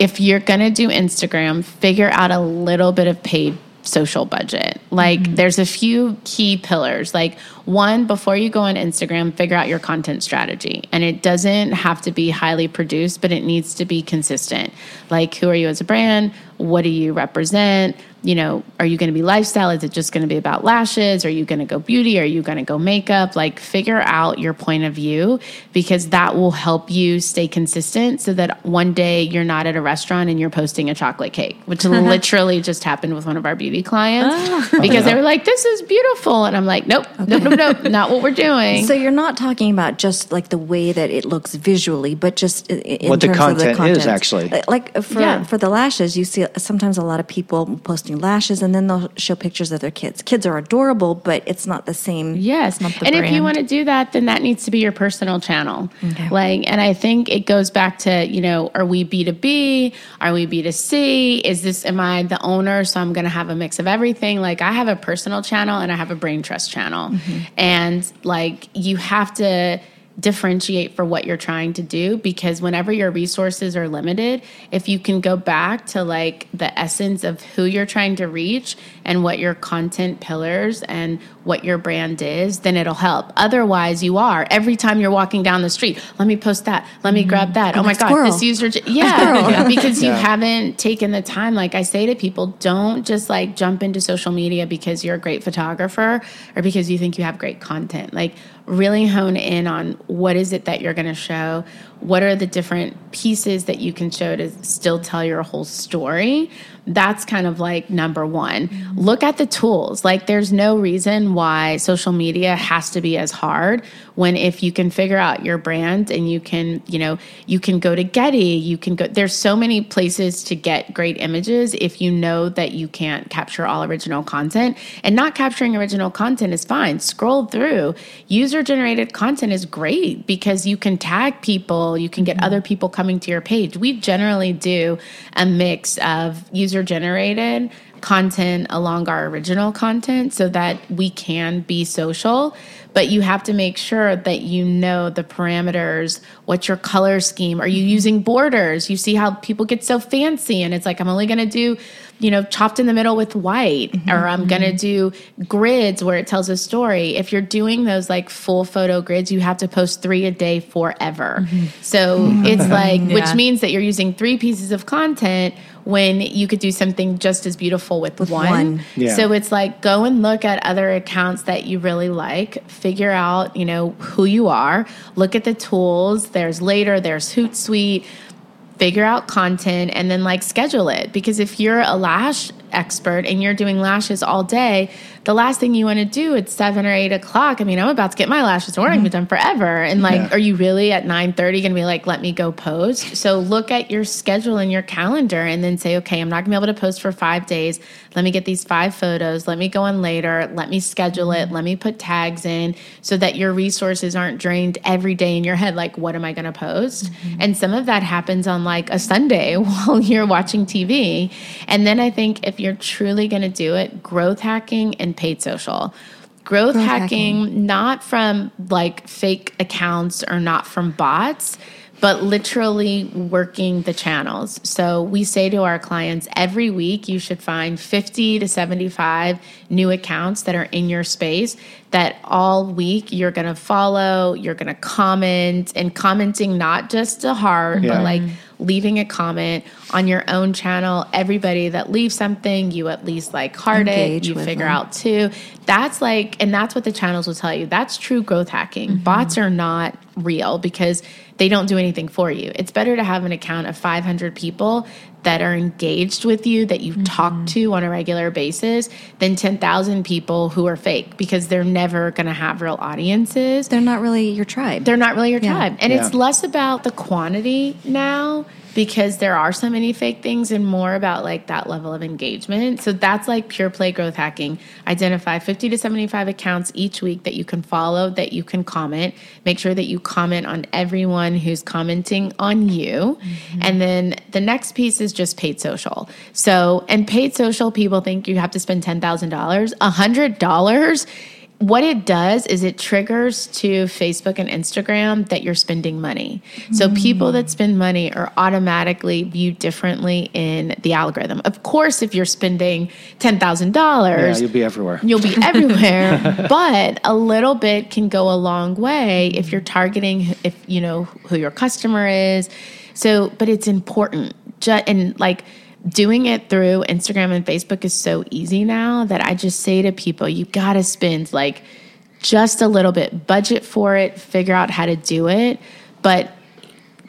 if you're going to do Instagram, figure out a little bit of paid social budget. Like there's a few key pillars. Like one, before you go on Instagram, figure out your content strategy. And it doesn't have to be highly produced, but it needs to be consistent. Like who are you as a brand? What do you represent? You know, are you going to be lifestyle? Is it just going to be about lashes? Are you going to go beauty? Are you going to go makeup? Like figure out your point of view because that will help you stay consistent so that one day you're not at a restaurant and you're posting a chocolate cake, which literally just happened with one of our beauty clients ah. because they were like, this is beautiful. And I'm like, nope, nope, nope, nope, not what we're doing. So you're not talking about just like the way that it looks visually, but just i- i- in What the terms content of the is, actually. Like- Like uh, for Yeah. for the lashes, you see uh, sometimes a lot of people posting lashes, and then they'll show pictures of their kids. Kids are adorable, but it's not the same. Yes. not the And if you want to do that, then that needs to be your personal channel. Okay. Like, and I think it goes back to, you know, are we B2B? Are we B2C? Is this, am I the owner? So I'm going to have a mix of everything. Like, I have a personal channel and I have a brain trust channel. Mm-hmm. And like, you have to, differentiate for what you're trying to do because whenever your resources are limited if you can go back to like the essence of who you're trying to reach and what your content pillars and what your brand is then it'll help. Otherwise you are. Every time you're walking down the street let me post that. Let me grab that. Oh, my that god this user j- yeah because you haven't taken the time. Like i say to people don't just like jump into social media because you're a great photographer or because you think you have great content. Like really hone in on what is it that you're going to show. What are the different pieces that you can show to still tell your whole story that's kind of like number one. Look at the tools. Like there's no reason why social media has to be as hard when if you can figure out your brand and you can you know you can go to getty you can go there's so many places to get great images if you know that you can't capture all original content. And not capturing original content is fine. Scroll through. User generated content is great because you can tag people you can get mm-hmm. other people coming to your page. We generally do a mix of user generated content along our original content so that we can be social. But you have to make sure that you know the parameters what's your color scheme are you using borders? You see how people get so fancy and it's like i'm only going to do you know chopped in the middle with white mm-hmm. or i'm going to mm-hmm. do grids where it tells a story. If you're doing those like full photo grids you have to post three a day forever. Mm-hmm. So it's like which means that you're using three pieces of content when you could do something just as beautiful with, one. one. Yeah. So it's like go and look at other accounts that you really like, figure out, you know, who you are, look at the tools. There's later, there's Hootsuite, figure out content and then like schedule it. Because if you're a lash expert and you're doing lashes all day the last thing you want to do at seven or eight o'clock. I mean, I'm about to get my lashes. We're not gonna mm-hmm. done forever. And like, Yeah. are you really at nine thirty gonna be like, let me go post? So look at your schedule and your calendar, and then say, okay, I'm not gonna be able to post for five days. Let me get these five photos. Let me go on later. Let me schedule it. Let me put tags in so that your resources aren't drained every day in your head. Like, what am I gonna post? Mm-hmm. And some of that happens on like a Sunday while you're watching TV. And then I think if you're truly gonna do it, growth hacking and paid social. Growth, Growth hacking, not from like fake accounts or not from bots, but literally working the channels. So we say to our clients every week you should find 50 to 75 new accounts that are in your space that all week you're going to follow, you're going to comment and commenting not just a heart, Yeah. but like leaving a comment on your own channel. Everybody that leaves something, you at least like heart Engage it, you figure them. out too. That's like, and that's what the channels will tell you. That's true growth hacking. Mm-hmm. Bots are not real because they don't do anything for you. It's better to have an account of 500 people that are engaged with you, that you talk mm-hmm. to on a regular basis, than 10,000 people who are fake because they're never going to have real audiences They're not really your tribe. they're not really your Yeah. tribe. And it's less about the quantity now because there are so many fake things and more about like that level of engagement. So that's like pure play growth hacking. Identify 50 to 75 accounts each week that you can follow, that you can comment. Make sure that you comment on everyone who's commenting on you. Mm-hmm. And then the next piece is just paid social. So, and paid social people think you have to spend $10,000. $100 what it does is it triggers to Facebook and Instagram that you're spending money. So mm. people that spend money are automatically viewed differently in the algorithm. Of course, if you're spending ten thousand Yeah, dollars, you'll be everywhere. You'll be everywhere, but a little bit can go a long way if you're targeting if you know who your customer is. So, but it's important. Just, and like doing it through Instagram and Facebook is so easy now that I just say to people, you got to spend like just a little bit, budget for it, figure out how to do it, but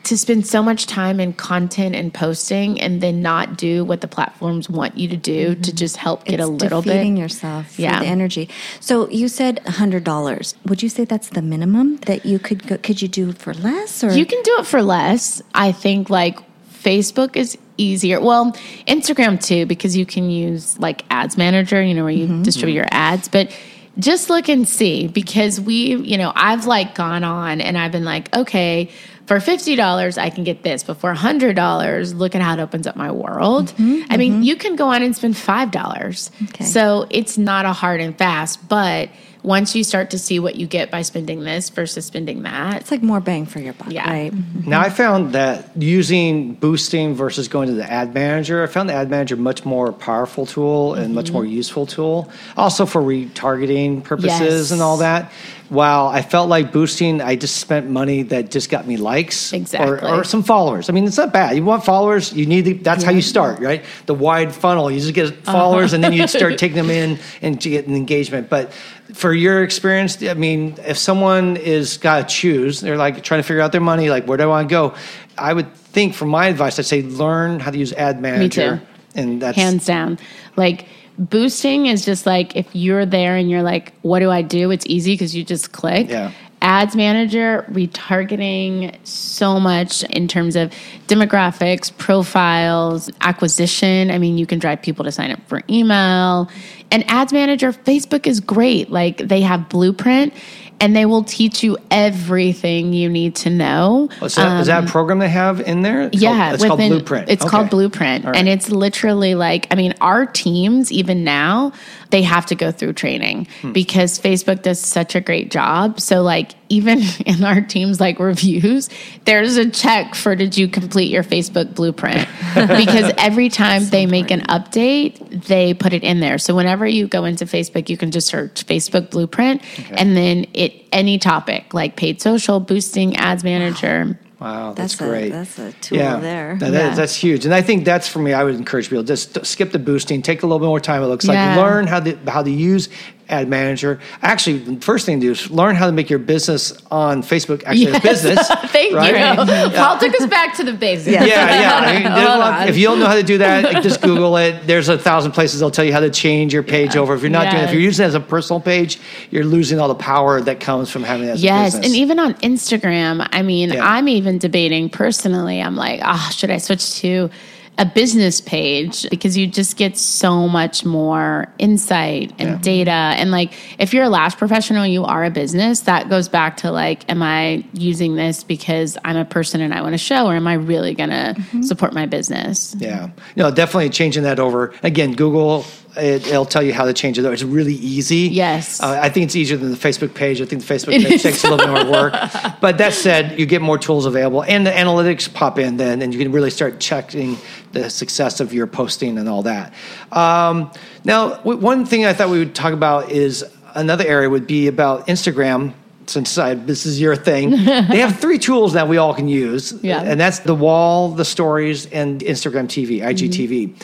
to spend so much time in content and posting and then not do what the platforms want you to do to mm-hmm. just help get it's a little defeating bit yourself Yeah. the energy. So you said hundred dollars. Would you say that's the minimum that you could go, could you do for less or You can do it for less. I think like Facebook is easier. Well, Instagram too, because you can use like ads manager, you know, where you mm-hmm. distribute your ads. But just look and see because we, you know, I've like gone on and I've been like, okay, for $50, I can get this, but for $100, look at how it opens up my world. Mm-hmm, I mean, mm-hmm. you can go on and spend $5. Okay. So it's not a hard and fast, but once you start to see what you get by spending this versus spending that, it's like more bang for your buck, Yeah. right? Mm-hmm. Now I found that using boosting versus going to the ad manager, I found the ad manager much more powerful tool and much mm-hmm. more useful tool. Also for retargeting purposes Yes. and all that. While I felt like boosting, I just spent money that just got me likes Exactly. or, or some followers. I mean, it's not bad. You want followers, you need the, that's how you start, right? The wide funnel. You just get uh-huh. followers and then you start taking them in and to get an engagement. But for your experience, I mean, if someone is got to choose, they're like trying to figure out their money, like where do I want to go? I would think, from my advice, I'd say learn how to use Ad Manager. too. And that's hands down. Like boosting is just like if you're there and you're like, what do I do? It's easy because you just click. Yeah. Ads manager, retargeting so much in terms of demographics, profiles, acquisition. I mean, you can drive people to sign up for email. And ads manager, Facebook is great. Like they have blueprint and they will teach you everything you need to know. Oh, is that, is that a um, program they have in there? It's Yeah, called, it's called Blueprint. It's Okay. called Blueprint, All and it's literally like I mean, our teams even now they have to go through training Hmm. because Facebook does such a great job. So like even in our teams like reviews, there's a check for did you complete your Facebook Blueprint because every time they make an update, they put it in there. So whenever you go into Facebook, you can just search Facebook Blueprint, and then it any topic like paid social, boosting, ads manager. Wow, that's, That's a- great. that's a tool there. That- that- Yeah. that's huge, and I think that's for me. I would encourage people just skip the boosting, take a little bit more time. It looks Yeah. like learn how to how to use ad manager. Actually, the first thing to do is learn how to make your business on Facebook actually a Yes. business. Thank right? you. Paul took us back to the basics. Yeah. Yeah, yeah. I mean, there's a Hold lot- if you don't know how to do that, just Google it. There's a thousand places they'll tell you how to change your page over. If you're not doing it, if you're using it as a personal page, you're losing all the power that comes from having it as a Yes, and even on Instagram, I mean, Yeah. I'm even debating personally. I'm like, ah, should I switch to a business page because you just get so much more insight and Yeah. data and like if you're a lash professional you are a business that goes back to like am i using this because i'm a person and i want to show or am i really going to mm-hmm. support my business Yeah, no, definitely changing that over. Again, Google, it, it'll tell you how to change it. It's really easy. Yes. uh, I think it's easier than the Facebook page. I think the Facebook page takes a little bit more work. But that said, you get more tools available, and the analytics pop in then, and you can really start checking the success of your posting and all that. Um, now, w- one thing I thought we would talk about is another area would be about Instagram. Since I, this is your thing, they have three tools that we all can use, Yeah. and that's the wall, the stories, and Instagram TV, IGTV.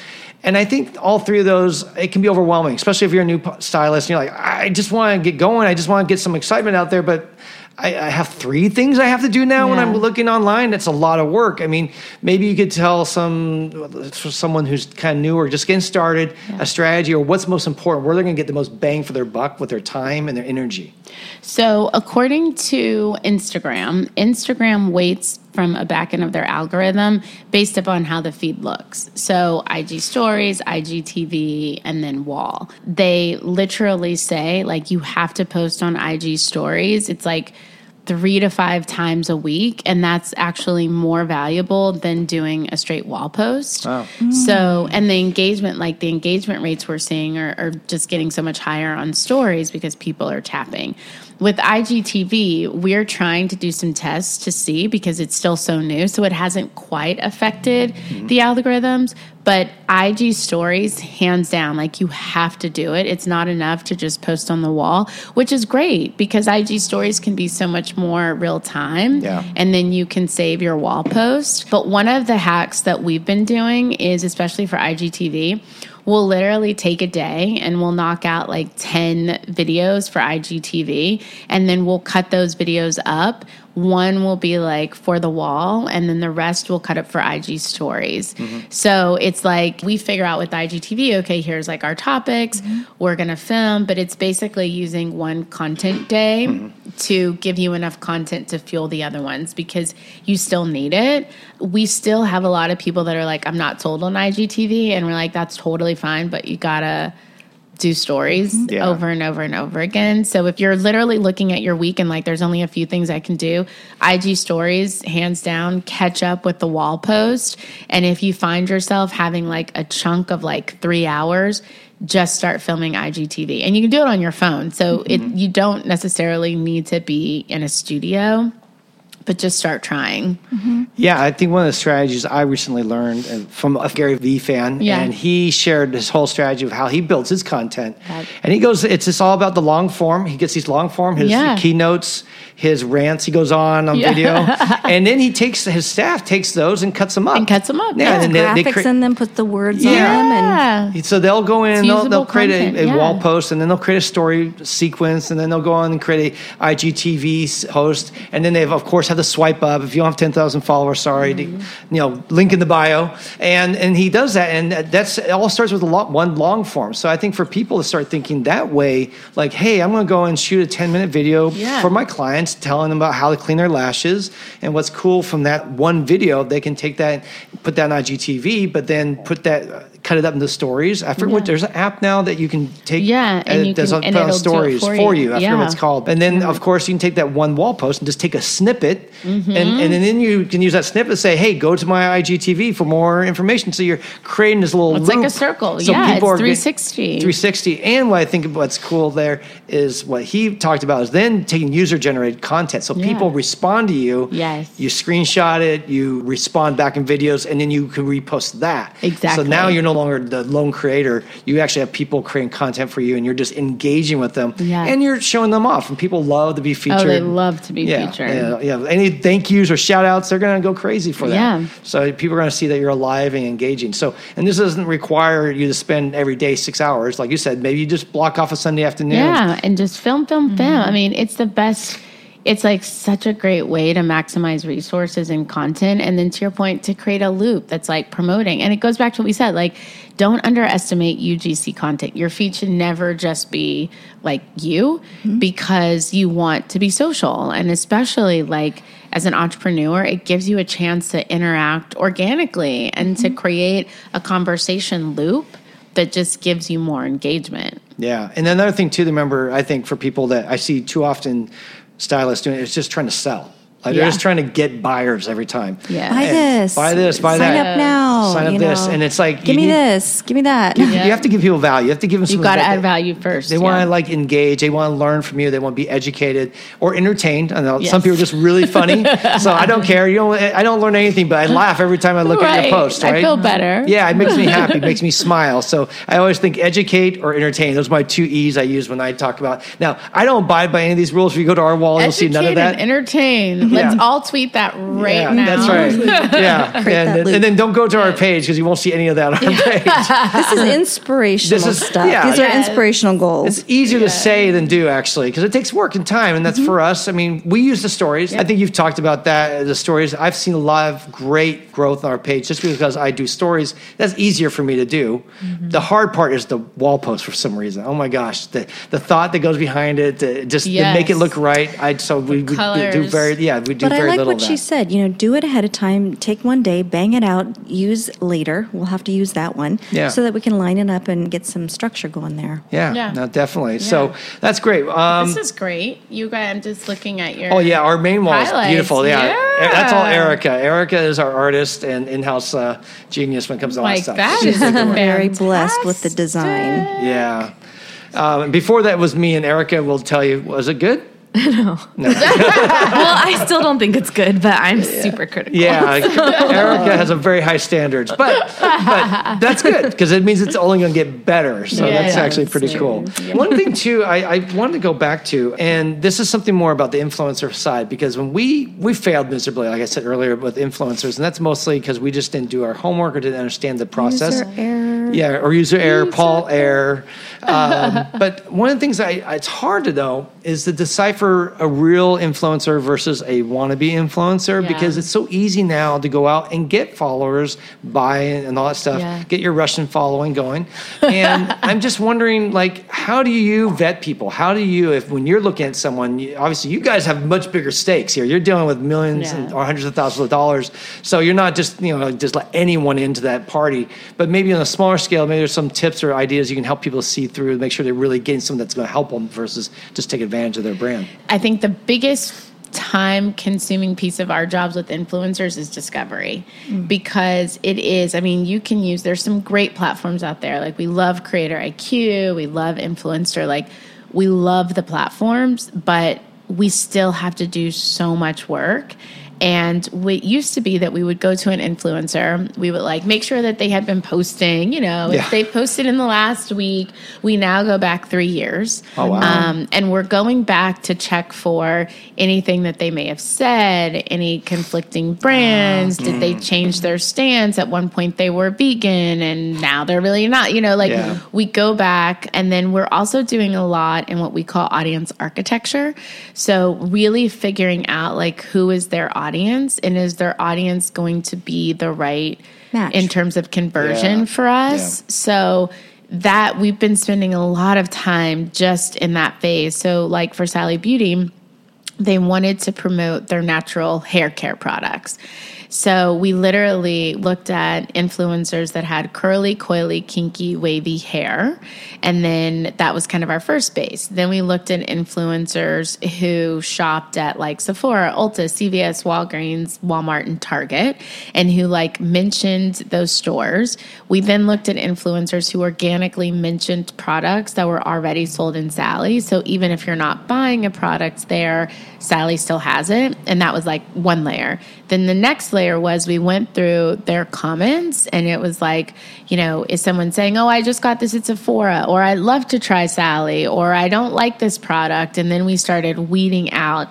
And I think all three of those, it can be overwhelming, especially if you're a new stylist and you're like, I just want to get going. I just want to get some excitement out there, but I, I have three things I have to do now when I'm looking online. That's a lot of work. I mean, maybe you could tell some for someone who's kind of new or just getting started a strategy or what's most important, where they're going to get the most bang for their buck with their time and their energy. So, according to Instagram, Instagram weights from a back end of their algorithm based upon how the feed looks. So, IG stories, IGTV, and then wall. They literally say, like, you have to post on IG stories. It's like, Three to five times a week, and that's actually more valuable than doing a straight wall post. Wow. So, and the engagement, like the engagement rates we're seeing, are, are just getting so much higher on stories because people are tapping. With IGTV, we're trying to do some tests to see because it's still so new. So it hasn't quite affected mm-hmm. the algorithms. But IG stories, hands down, like you have to do it. It's not enough to just post on the wall, which is great because IG stories can be so much more real time. Yeah. And then you can save your wall post. But one of the hacks that we've been doing is, especially for IGTV, we'll literally take a day and we'll knock out like 10 videos for IGTV and then we'll cut those videos up. One will be like for the wall, and then the rest will cut up for IG stories. So it's like we figure out with IGTV, okay, here's like our topics, we're gonna film, but it's basically using one content day to give you enough content to fuel the other ones because you still need it. We still have a lot of people that are like, I'm not sold on IGTV, and we're like, that's totally fine, but you gotta do stories mm-hmm. Yeah. over and over and over again. So if you're literally looking at your week and like there's only a few things I can do, IG stories, hands down, catch up with the wall post. And if you find yourself having like a chunk of like three hours, just start filming IGTV. And you can do it on your phone. So it mm-hmm. you don't necessarily need to be in a studio, but just start trying. Yeah, I think one of the strategies I recently learned uh, from a Gary Vee fan, Yeah. and he shared his whole strategy of how he builds his content. Right. And he goes, it's just all about the long form. He gets these long form, his Yeah. keynotes, his rants. He goes on on Yeah. video, and then he takes his staff takes those and cuts them up And cuts them up, Yeah, yeah. and they, they graphics crea- in them, put the words Yeah. on them, and Yeah. so they'll go in, and they'll, they'll create content, a, a yeah. wall post, and then they'll create a story sequence, and then they'll go on and create a IGTV s- host, and then they've of course have the swipe up. If you don't have ten thousand followers, sorry, to, mm-hmm. you know, link in the bio, and and he does that, and that's it all starts with a lot, one long form. So I think for people to start thinking that way, like, hey, I'm going to go and shoot a ten minute video Yeah. for my clients, telling them about how to clean their lashes, and what's cool from that one video, they can take that, put that on IGTV, but then put that. Uh, Cut it up into stories. I forget what there's an app now that you can take. Yeah, and it you does can- and it stories for for you. you. I forget what it's called. And then of course you can take that one wall post and just take a snippet, Mm-hmm. and, and then you can use that snippet to say, "Hey, go to my IGTV for more information." So you're creating this little. It's like a circle. So Yeah, people it's are getting- 360. 360. And what I think what's cool there is what he talked about is then taking user generated content. So Yeah. people respond to you. Yes. You screenshot it, you respond back in videos, and then you can repost that. Exactly. So now you're no longer the lone creator. You actually have people creating content for you, and you're just engaging with them, Yeah. and you're showing them off. And people love to be featured. Oh, they love to be yeah, featured. Yeah, yeah. Any thank yous or shout outs, they're going to go crazy for that. Yeah. So people are going to see that you're alive and engaging. So, and this doesn't require you to spend every day six hours, like you said. Maybe you just block off a Sunday afternoon. Yeah, and just film, film, film. Mm-hmm. I mean, it's the best. It's like such a great way to maximize resources and content. And then to your point, to create a loop that's like promoting. And it goes back to what we said like, don't underestimate UGC content. Your feed should never just be like you mm-hmm. because you want to be social. And especially like as an entrepreneur, it gives you a chance to interact organically and to mm-hmm. create a conversation loop that just gives you more engagement. Yeah, and another thing too, to remember, I think for people that I see too often, stylists doing it. it is just trying to sell. Like they're Yeah. just trying to get buyers every time. Yeah. Buy And this. buy this, buy Sign that. Sign up now. Sign up you this, know. and it's like give you me need- this. Give me that. You have to give people value. You have to give them. You some got to add value first. They yeah. want to like engage. They want to learn from you. They want to be educated or entertained. I know Yes. some people are just really funny, so I don't care. You don't. I don't learn anything, but I laugh every time I look at your post. Right? I feel better. Yeah, it makes me happy. It makes me smile. So I always think educate or entertain. Those are my two E's I use when I talk about. Now I don't abide by any of these rules. If you go to our wall, you'll see none of Educate that. and entertain. Let's Yeah. all tweet that right yeah, now. that's right. Yeah, and, that and then don't go to our page because you won't see any of that on our page. This is inspirational This is- stuff. yeah. These are Yes. inspirational goals. It's easier to say than do, actually, because it takes work and time, and that's mm-hmm. for us. I mean, we use the stories. I think you've talked about that. The stories. I've seen a lot of great growth on our page just because I do stories. That's easier for me to do. Mm-hmm. The hard part is the wall post for some reason. Oh my gosh, the the thought that goes behind it, to just to make it look right. I so we, we do very yeah we do But I like little what of she said. You know, do it ahead of time. Take one day, bang it out, use later. We'll have to use that one, Yeah. so that we can line it up and get some structure going there. Yeah, Yeah. no, definitely. So that's great. Um, This is great. You guys, I'm just looking at your. Oh yeah, our main wall is beautiful. Yeah. yeah. that's all Erica. Erica is our artist and in-house uh, genius when it comes to all that stuff. that She's is a good one. Very blessed with the design. Yeah. Um, before that was me and Erica. will tell you, was it good? Well, I still don't think it's good, but I'm super critical. Yeah, Erica has a very high standards, but but that's good because it means it's only going to get better. So Yeah, that's yeah, actually it's pretty very- cool. yeah. One thing too, I, I wanted to go back to, and this is something more about the influencer side because when we we failed miserably, like I said earlier, with influencers, and that's mostly because we just didn't do our homework or didn't understand the process. User error. Yeah, or user error, Paul error. Um, but one of the things I, it's hard to know is to decipher a real influencer versus a wannabe influencer Yeah. because it's so easy now to go out and get followers, buy and all that stuff, Yeah. get your Russian following going. And I'm just wondering, like, how do you vet people? How do you, if when you're looking at someone, you, obviously you guys have much bigger stakes here. You're dealing with millions Yeah. and, or hundreds of thousands of dollars, so you're not just you know just let anyone into that party. But maybe on a smaller scale, maybe there's some tips or ideas you can help people see through to make sure they're really getting something that's going to help them versus just take advantage of their brand. I think the biggest time consuming piece of our jobs with influencers is discovery. Mm. Because it is i mean you can use there's some great platforms out there. Like we love CreatorIQ we love influencer like we love the platforms but we still have to do so much work and what used to be that we would go to an influencer, we would like make sure that they had been posting, you know, Yeah. if they posted in the last week, we now go back three years. Oh, wow. Um, and we're going back to check for anything that they may have said, any conflicting brands. Did Mm. they change their stance? At one point, they were vegan and now they're really not. You know, like Yeah. we go back and then we're also doing a lot in what we call audience architecture. So, really figuring out like who is their audience and is their audience going to be the right Match. in terms of conversion Yeah. for us. So that we've been spending a lot of time just in that phase. So like for Sally Beauty, they wanted to promote their natural hair care products. So we literally looked at influencers that had curly, coily, kinky, wavy hair. And then that was kind of our first base. Then we looked at influencers who shopped at like Sephora, Ulta, CVS, Walgreens, Walmart, and Target, and who like mentioned those stores. We then looked at influencers who organically mentioned products that were already sold in Sally. So even if you're not buying a product there, Sally still has it. And that was like one layer. Then the next layer was we went through their comments and it was like, you know, is someone saying, Oh, I just got this at Sephora, or I'd love to try Sally, or I don't like this product. And then we started weeding out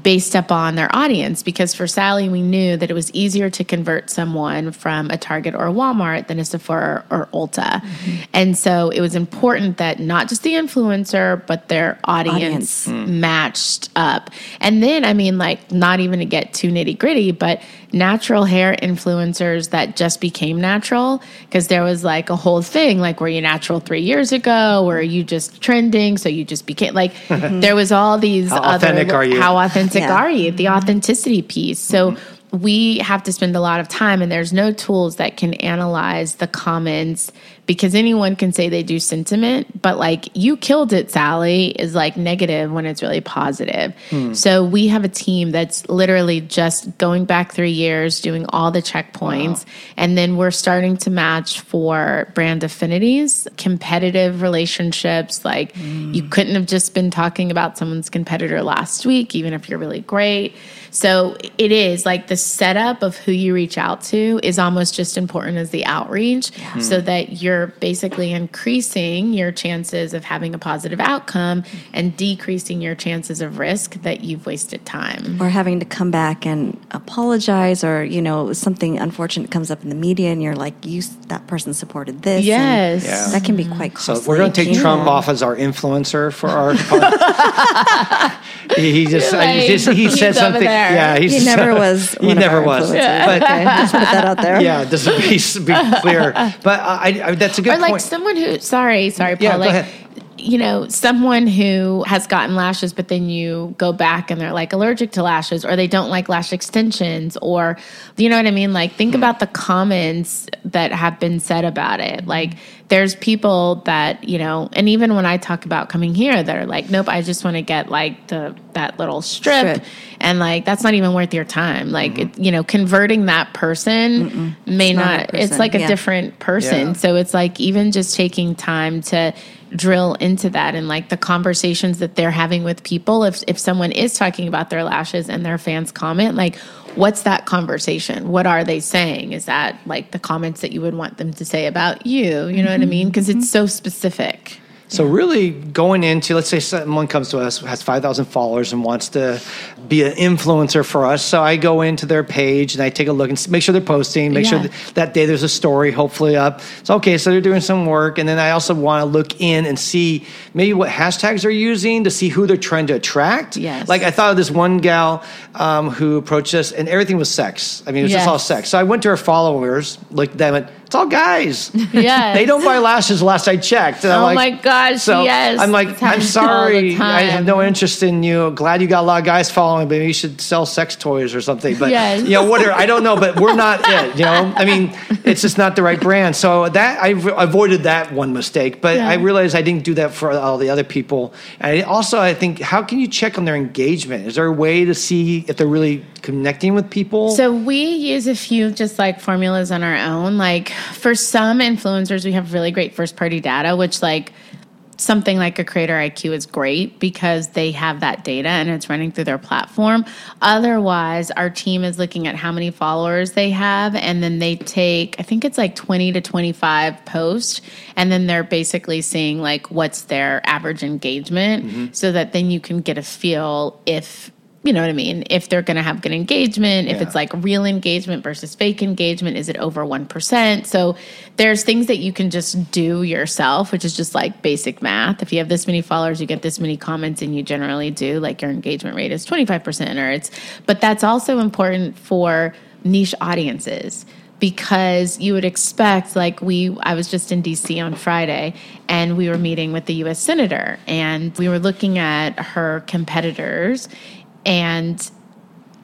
based upon their audience because for Sally, we knew that it was easier to convert someone from a Target or a Walmart than a Sephora or Ulta. Mm-hmm. And so it was important that not just the influencer, but their audience, audience. matched up. And then, I mean, like, not even to get too nitty gritty, but natural hair influencers that just became natural because there was like a whole thing like were you natural three years ago? Were you just trending? So you just became like there was all these how other authentic are you? how authentic yeah. are you? The authenticity piece. So mm-hmm. we have to spend a lot of time and there's no tools that can analyze the comments because anyone can say they do sentiment but like you killed it sally is like negative when it's really positive hmm. so we have a team that's literally just going back three years doing all the checkpoints wow. and then we're starting to match for brand affinities competitive relationships like hmm. you couldn't have just been talking about someone's competitor last week even if you're really great so it is like the setup of who you reach out to is almost just important as the outreach yeah. so that you're basically increasing your chances of having a positive outcome and decreasing your chances of risk that you've wasted time. Or having to come back and apologize or, you know, something unfortunate comes up in the media and you're like, you that person supported this. Yes. Yeah. That can be quite costly. So we're going to take Trump off as our influencer for our he, just, like, he just he said something yeah, he's, he never was. he never was. Yeah. But okay, just put that out there. Yeah, just to be, be clear. But I, I, that's a good or like point. someone who. Sorry, sorry, Paul. Yeah, like, ahead you know, someone who has gotten lashes, but then you go back and they're like allergic to lashes or they don't like lash extensions or, you know what I mean? Like, think hmm. about the comments that have been said about it. Like, there's people that, you know, and even when I talk about coming here, they're like, nope, I just want to get like the, that little strip. strip. And like, that's not even worth your time. Like, mm-hmm. it, you know, converting that person Mm-mm. may it's not, not it's like a different person. Yeah. So it's like even just taking time to, drill into that and like the conversations that they're having with people if if someone is talking about their lashes and their fans comment like what's that conversation? What are they saying? Is that like the comments that you would want them to say about you? You know mm-hmm. what i mean? Because it's so specific so really going into, let's say someone comes to us, has 5,000 followers and wants to be an influencer for us. So I go into their page and I take a look and make sure they're posting, make yeah. sure that, that day there's a story hopefully up. So, okay, so they're doing some work. And then I also want to look in and see maybe what hashtags they're using to see who they're trying to attract. Yes. Like I thought of this one gal um, who approached us and everything was sex. I mean, it was yes. just all sex. So I went to her followers, looked at them and it's all guys. Yeah. they don't buy lashes last I checked. Oh like, my gosh. So yes. I'm like, I'm sorry. I have no interest in you. Glad you got a lot of guys following, but you should sell sex toys or something. But yes. you know, whatever. I don't know, but we're not it. You know, I mean, it's just not the right brand. So that I avoided that one mistake, but yeah. I realized I didn't do that for all the other people. And also, I think, how can you check on their engagement? Is there a way to see if they're really connecting with people? So we use a few just like formulas on our own. Like for some influencers, we have really great first party data, which like something like a CreatorIQ is great because they have that data and it's running through their platform. Otherwise, our team is looking at how many followers they have and then they take I think it's like 20 to 25 posts and then they're basically seeing like what's their average engagement mm-hmm. so that then you can get a feel if you know what I mean? If they're going to have good engagement, if yeah. it's like real engagement versus fake engagement, is it over 1%? So there's things that you can just do yourself, which is just like basic math. If you have this many followers, you get this many comments, and you generally do, like your engagement rate is 25% or it's, but that's also important for niche audiences because you would expect like we I was just in DC on Friday and we were meeting with the US senator and we were looking at her competitors and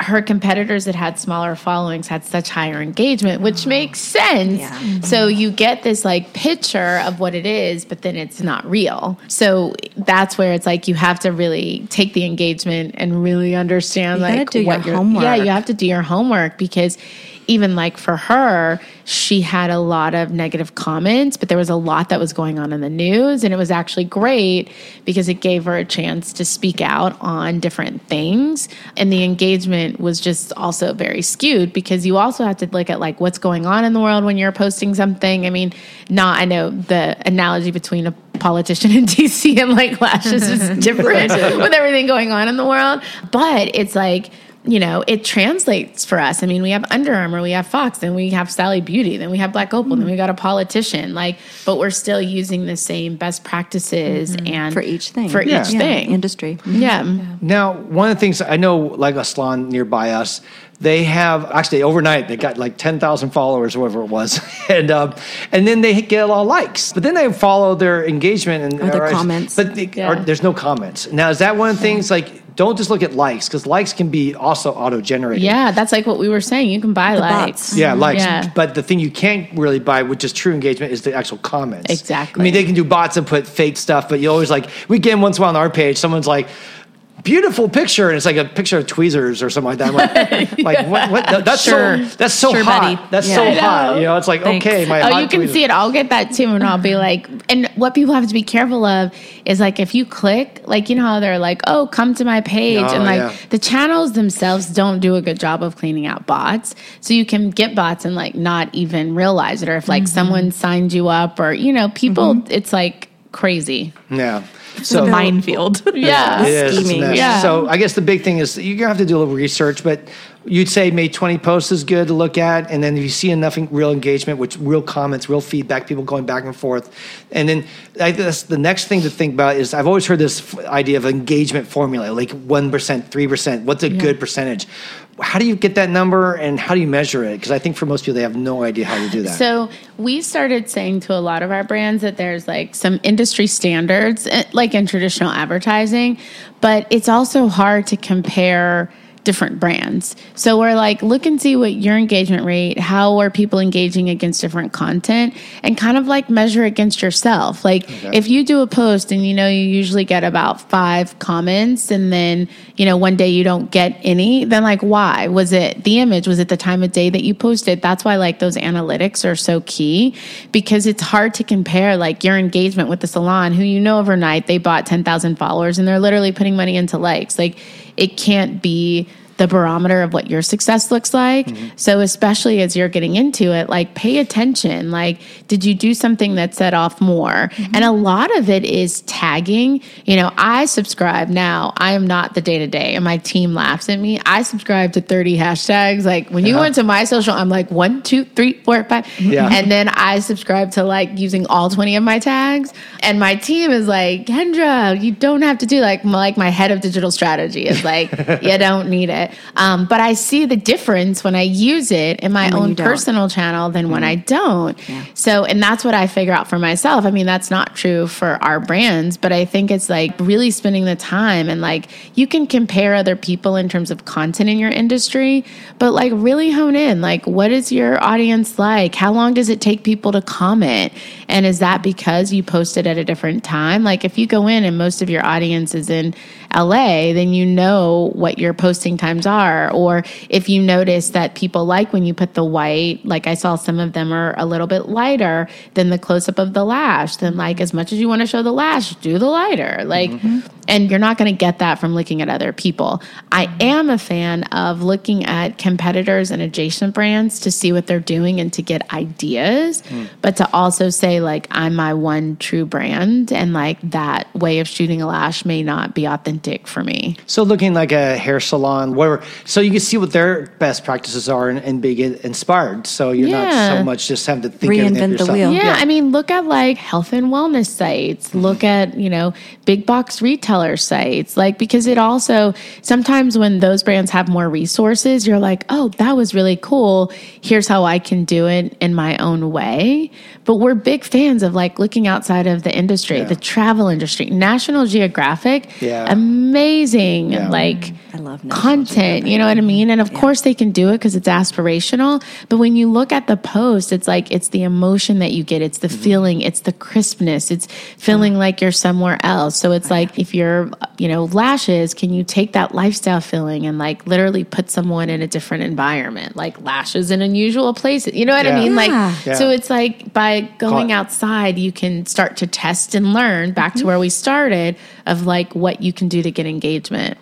her competitors that had smaller followings had such higher engagement, which oh. makes sense. Yeah. So you get this like picture of what it is, but then it's not real. So that's where it's like you have to really take the engagement and really understand you like what your homework. Yeah, you have to do your homework because even like for her, she had a lot of negative comments, but there was a lot that was going on in the news. And it was actually great because it gave her a chance to speak out on different things. And the engagement was just also very skewed because you also have to look at like what's going on in the world when you're posting something. I mean, not, I know the analogy between a politician in DC and like lashes is different with everything going on in the world. But it's like, you know, it translates for us. I mean, we have Under Armour, we have Fox, then we have Sally Beauty, then we have Black Opal, then we got a politician. Like, but we're still using the same best practices mm-hmm. and For each thing. For Yeah. each Yeah, thing. industry. yeah. Now, one of the things I know, like a salon nearby us, they have actually overnight they got like ten thousand followers, or whatever it was, and um, and then they get a lot of likes. But then they follow their engagement and Or their comments. But they, Yeah. or, there's no comments. Now, is that one of the things like? Don't just look at likes because likes can be also auto generated. Yeah, that's like what we were saying. You can buy The likes. bots. Yeah, likes. Yeah. But the thing you can't really buy, which is true engagement, is the actual comments. Exactly. I mean, they can do bots and put fake stuff, but you always like, we get once in a while on our page, someone's like, beautiful picture, and it's like a picture of tweezers or something like that. I'm like, like what, what? No, That's Sure. so, that's so Sure, hot. Betty. That's Yeah. so hot. You know, it's like, Thanks. okay, my Oh, hot you can tweezers. see it. I'll get that too, and I'll be like, and what people have to be careful of is like if you click, like you know how they're like, oh, come to my page, Oh, and like yeah. the channels themselves don't do a good job of cleaning out bots, so you can get bots and like not even realize it, or if like mm-hmm. someone signed you up, or you know, people, mm-hmm. it's like crazy. Yeah. It's a minefield. Yeah, It is, Scheming. Yeah. So I guess the big thing is you're gonna have to do a little research, but you'd say maybe 20 posts is good to look at, and then if you see enough real engagement, which real comments, real feedback, people going back and forth, and then I guess the next thing to think about is I've always heard this f- idea of engagement formula, like one percent, three percent. What's a good percentage? How do you get that number, and how do you measure it? Because I think for most people, they have no idea how to do that. So we started saying to a lot of our brands that there's like some industry standards, eh, like in traditional advertising, but it's also hard to compare different brands. So we're like, look and see what your engagement rate, how are people engaging against different content, and kind of like measure against yourself. Like if you do a post and you know you usually get about five comments, and then you know one day you don't get any, then like why? Was it the image? Was it the time of day that you posted? That's why like those analytics are so key because it's hard to compare like your engagement with the salon who you know overnight they bought 10,000 followers and they're literally putting money into likes. Like it can't be the barometer of what your success looks like. Mm-hmm. So especially as you're getting into it, like pay attention. Like, did you do something that set off more? Mm-hmm. And a lot of it is tagging. You know, I subscribe now. I am not the day to day, and my team laughs at me. I subscribe to 30 hashtags. Like when you Yeah. went to my social, I'm like one, two, three, four, five. Yeah. And then I subscribe to like using all 20 of my tags. And my team is like, Kendra, you don't have to do like my, like my head of digital strategy is like, you don't need it. Um, but I see the difference when I use it in my own personal channel than when I don't. So, and that's what I figure out for myself. I mean, that's not true for our brands, but I think it's like really spending the time and like you can compare other people in terms of content in your industry, but like really hone in. Like, what is your audience like? How long does it take people to comment? And is that because you posted at a different time? Like, if you go in and most of your audience is in LA, then you know what your posting are. Or if you notice that people like when you put the white, like I saw some of them are a little bit lighter than the close up of the lash, then like as much as you want to show the lash, do the lighter. Like, mm-hmm. and you're not going to get that from looking at other people. I am a fan of looking at competitors and adjacent brands to see what they're doing and to get ideas, mm. but to also say, like, I'm my one true brand and like that way of shooting a lash may not be authentic for me. So looking like a hair salon, whatever. So you can see what their best practices are and, and be inspired. So you're not so much just having to think everything Reinvent the yourself. wheel. Yeah, I mean, look at like health and wellness sites. Mm-hmm. Look at, you know, big box retailer sites. Like, because it also, sometimes when those brands have more resources, you're like, oh, that was really cool. Here's how I can do it in my own way. But we're big fans of like looking outside of the industry, Yeah. the travel industry, National Geographic, Yeah. amazing, Yeah. like I love content. You know what I mm-hmm. mean? And of course, they can do it because it's aspirational. But when you look at the post, it's like it's the emotion that you get, it's the mm-hmm. feeling, it's the crispness, it's feeling mm-hmm. like you're somewhere else. So it's like if you're you know lashes can you take that lifestyle feeling and like literally put someone in a different environment like lashes in unusual places you know what Yeah. i mean like Yeah. so it's like by going Caught. outside you can start to test and learn back to where we started of like what you can do to get engagement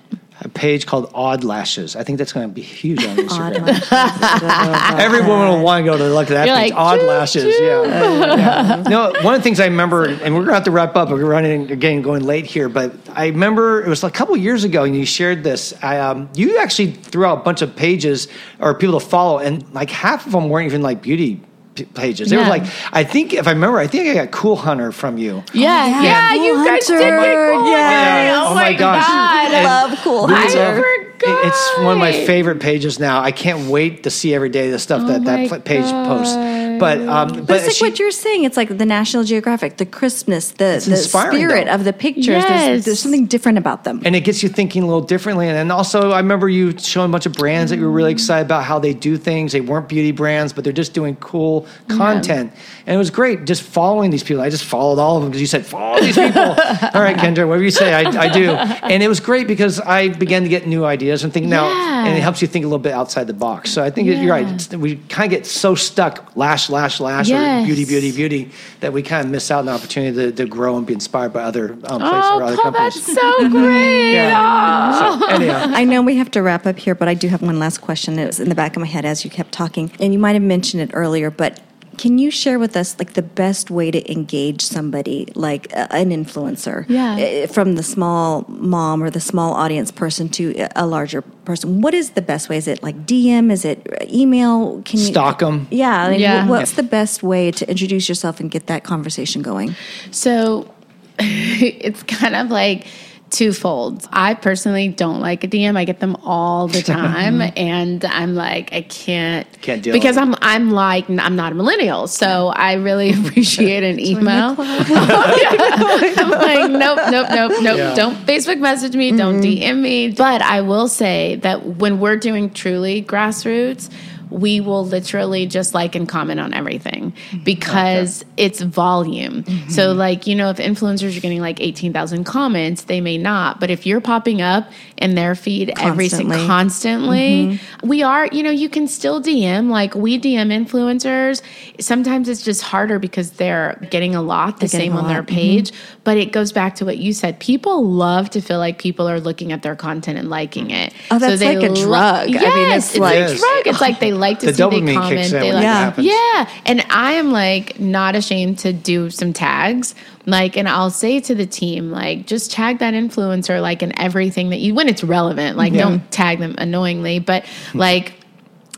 A page called Odd Lashes. I think that's going to be huge on Odd Instagram. lashes. Every woman will want to go to look at that You're page. like, Odd choo, Lashes. choo. Yeah. yeah. No, one of the things I remember, and we're going to have to wrap up. We're running again, going late here, but I remember it was a couple years ago, and you shared this. I, um, you actually threw out a bunch of pages or people to follow, and like half of them weren't even like beauty p- pages. They were like, I think if I remember, I think I got Cool Hunter from you. yeah yeah. yeah, Cool you guys did get cool yes. Hunter. oh, Oh my my gosh. God And Love Cool we Hunter. it- It's one of my favorite pages now. I can't wait to see every day the stuff Oh that that page posts. But um, but, But it's like she- what you're saying. It's like the National Geographic, the crispness, the, the spirit though. of the pictures. Yes. There's, there's something different about them. and it gets you thinking a little differently. And then also, I remember you showing a bunch of brands that you were really excited about how they do things. They weren't beauty brands, but they're just doing cool content. And it was great just following these people. I just followed all of them because you said, follow these people. all right, Kendra, whatever you say, I, I do. And it was great because I began to get new ideas and think now, Yeah. and it helps you think a little bit outside the box. So I think you're right. It's, we kind of get so stuck lash, lash, lash, Yes. or beauty, beauty, beauty that we kind of miss out on the opportunity to, to grow and be inspired by other um, places oh or other Paul, companies. that's so great Yeah. So, anyhow, I know we have to wrap up here, but I do have one last question. It was in the back of my head as you kept talking, and you might have mentioned it earlier, but can you share with us like the best way to engage somebody, like uh, an influencer, Yeah. uh, from the small mom or the small audience person to a larger person? What is the best way? Is it like DM? Is it uh, email? Can you Stalk 'em. Yeah. I mean, Yeah. What's the best way to introduce yourself and get that conversation going? So it's kind of like twofold. I personally don't like a DM. I get them all the time, and I'm like, I can't, Can't deal because with I'm I'm like I'm not a millennial, so I really appreciate an email. Oh, I'm like, nope, nope, nope, nope. Yeah. Don't Facebook message me. Don't mm-hmm. DM me. But I will say that when we're doing truly grassroots. We will literally just like and comment on everything mm-hmm. because it's volume. Mm-hmm. So, like, you know, if influencers are getting like 18,000 comments, they may not. But if you're popping up in their feed every Constantly. single constantly, mm-hmm. we are, you know, you can still DM. Like, we DM influencers. Sometimes it's just harder because they're getting a lot the They're same on their page. Mm-hmm. Page. But it goes back to what you said. People love to feel like people are looking at their content and liking it. Oh, that's they like a lo- drug. I mean, Yes, it's it's like- a drug. It's like they like to The see they comment. kicks in They like, Yeah. yeah, and I am like not ashamed to do some tags. Like, and I'll say to the team, like, just tag that influencer, like, in everything that you, when it's relevant. Like, don't tag them annoyingly, but like,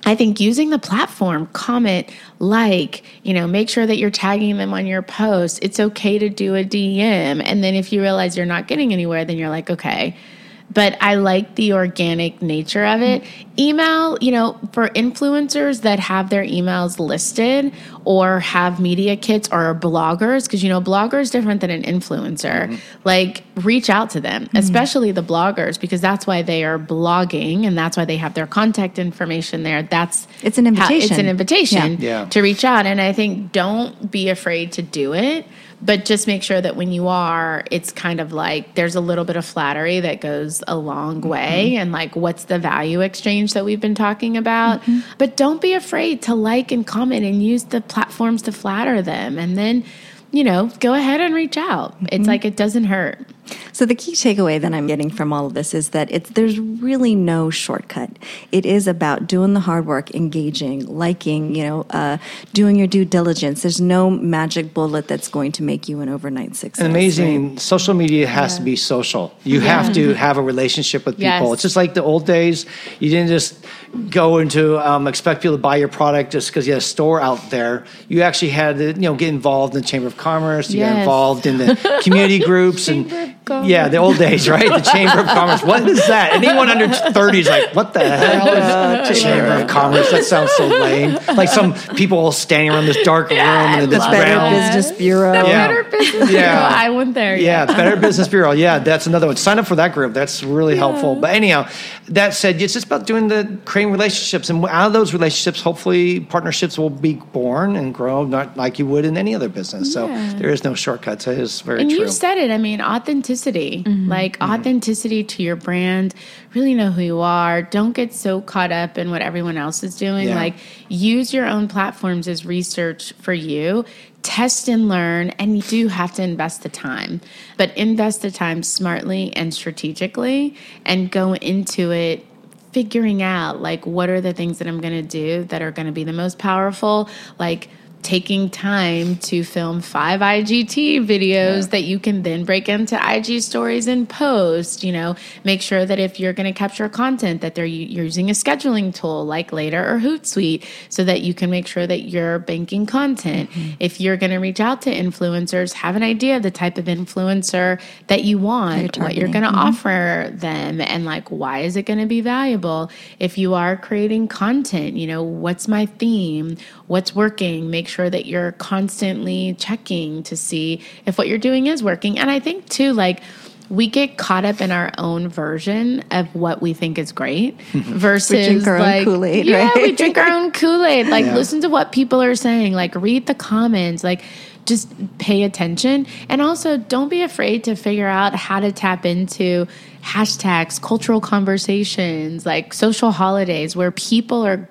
I think using the platform, comment, like, you know, make sure that you're tagging them on your post. It's okay to do a DM. And then if you realize you're not getting anywhere, then you're like, okay. But I like the organic nature of it. Email, you know, for influencers that have their emails listed or have media kits or are bloggers, because, you know, blogger is different than an influencer. Mm-hmm. Like, reach out to them, mm-hmm. especially the bloggers, because that's why they are blogging and that's why they have their contact information there. That's It's an how- it's invitation. an invitation Yeah. Yeah. to reach out. And I think don't be afraid to do it, but just make sure that when you are, it's kind of like there's a little bit of flattery that goes a long mm-hmm. way. And like, what's the value exchange that we've been talking about? Mm-hmm. But don't be afraid to like and comment and use the platforms to flatter them. And then, you know, go ahead and reach out. It's mm-hmm. like it doesn't hurt. So the key takeaway that I'm getting from all of this is that it's there's really no shortcut. It is about doing the hard work, engaging, liking, you know, uh, doing your due diligence. There's no magic bullet that's going to make you an overnight success. And amazing. Social media has to be social. You have to have a relationship with people. Yes. It's just like the old days. You didn't just go into um, expect people to buy your product just because you had a store out there. You actually had to, you know, get involved in the Chamber of Commerce. You get Yes. involved in the community groups and Yeah, the old days, right? The Chamber of Commerce. What is that? Anyone under thirty is like, what the hell is the Chamber of Commerce? That sounds so lame. Like some people all standing around this dark room and in this love Better Business Bureau. Yeah. Better Business Yeah. Bureau. I went there. Yeah, Better Business Bureau. Yeah, that's another one. Sign up for that group. That's really helpful. But anyhow, that said, it's just about doing the creating relationships, and out of those relationships, hopefully, partnerships will be born and grow, not like you would in any other business. So Yeah. there is no shortcuts. That is very And true. you said it. I mean, authenticity. Mm-hmm. Like mm-hmm. authenticity to your brand. Really know who you are. Don't get so caught up in what everyone else is doing. Yeah. Like use your own platforms as research for you. Test and learn, and you do have to invest the time, but invest the time smartly and strategically and go into it figuring out like what are the things that I'm going to do that are going to be the most powerful like taking time to film five IGTV videos that you can then break into IG stories and post, you know, make sure that if you're going to capture content that they're you're using a scheduling tool like Later or Hootsuite so that you can make sure that you're banking content. Mm-hmm. If you're going to reach out to influencers, have an idea of the type of influencer that you want, what you're going to mm-hmm. offer them and like why is it going to be valuable? If you are creating content you know what's my theme? What's working? Make sure that you're constantly checking to see if what you're doing is working. And i think too like we get caught up in our own version of what we think is great versus drink our own like Kool-Aid, yeah right? we drink our own kool-aid. Like Yeah. listen to what people are saying. Like read the comments. Like just pay attention. And also don't be afraid to figure out how to tap into hashtags cultural conversations like social holidays where people are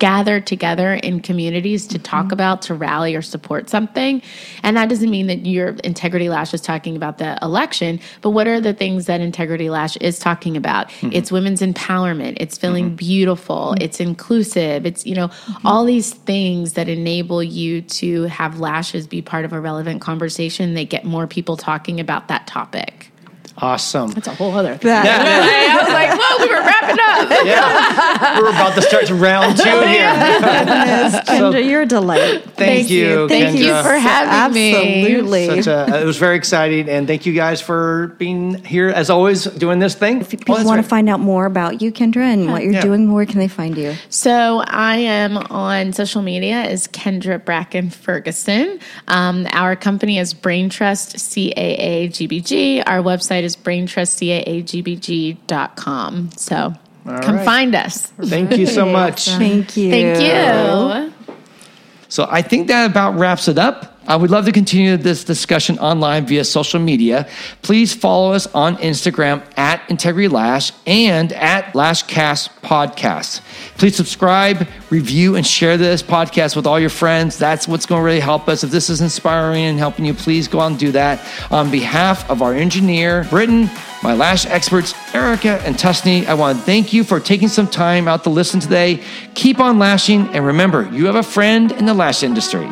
gathered together in communities to talk mm-hmm. about to rally or support something. And that doesn't mean that your integrity lash is talking about the election but what are the things that integrity lash is talking about? Mm-hmm. It's women's empowerment. It's feeling mm-hmm. beautiful. It's inclusive. It's you know all these things that enable you to have lashes be part of a relevant conversation. They get more people talking about that topic Awesome. that's a whole other Yeah, yeah. I was like, whoa, we were wrapping up. Yeah. We're about to start to round two here. Yes, Kendra, you're a delight. Thank, you. Thank you for having me. Absolutely. Such a, it was very exciting, and thank you guys for being here as always doing this thing. If people want to find out more about you, Kendra, and what you're Yeah. doing, where can they find you? So I am on social media as Kendra Bracken Ferguson. Um, our company is Brain Trust CAA GBG. Our website is braintrustcaagbg.com. So come right. find us. Thank you so much. Thank you. Thank you. So I think that about wraps it up. I would love to continue this discussion online via social media. Please follow us on Instagram at Integrity Lash and at Lashcast Podcast. Please subscribe, review, and share this podcast with all your friends. That's what's going to really help us. If this is inspiring and helping you, please go out and do that. On behalf of our engineer, Britton, my lash experts, Erica and Tusney, I want to thank you for taking some time out to listen today. Keep on lashing, and remember, you have a friend in the lash industry.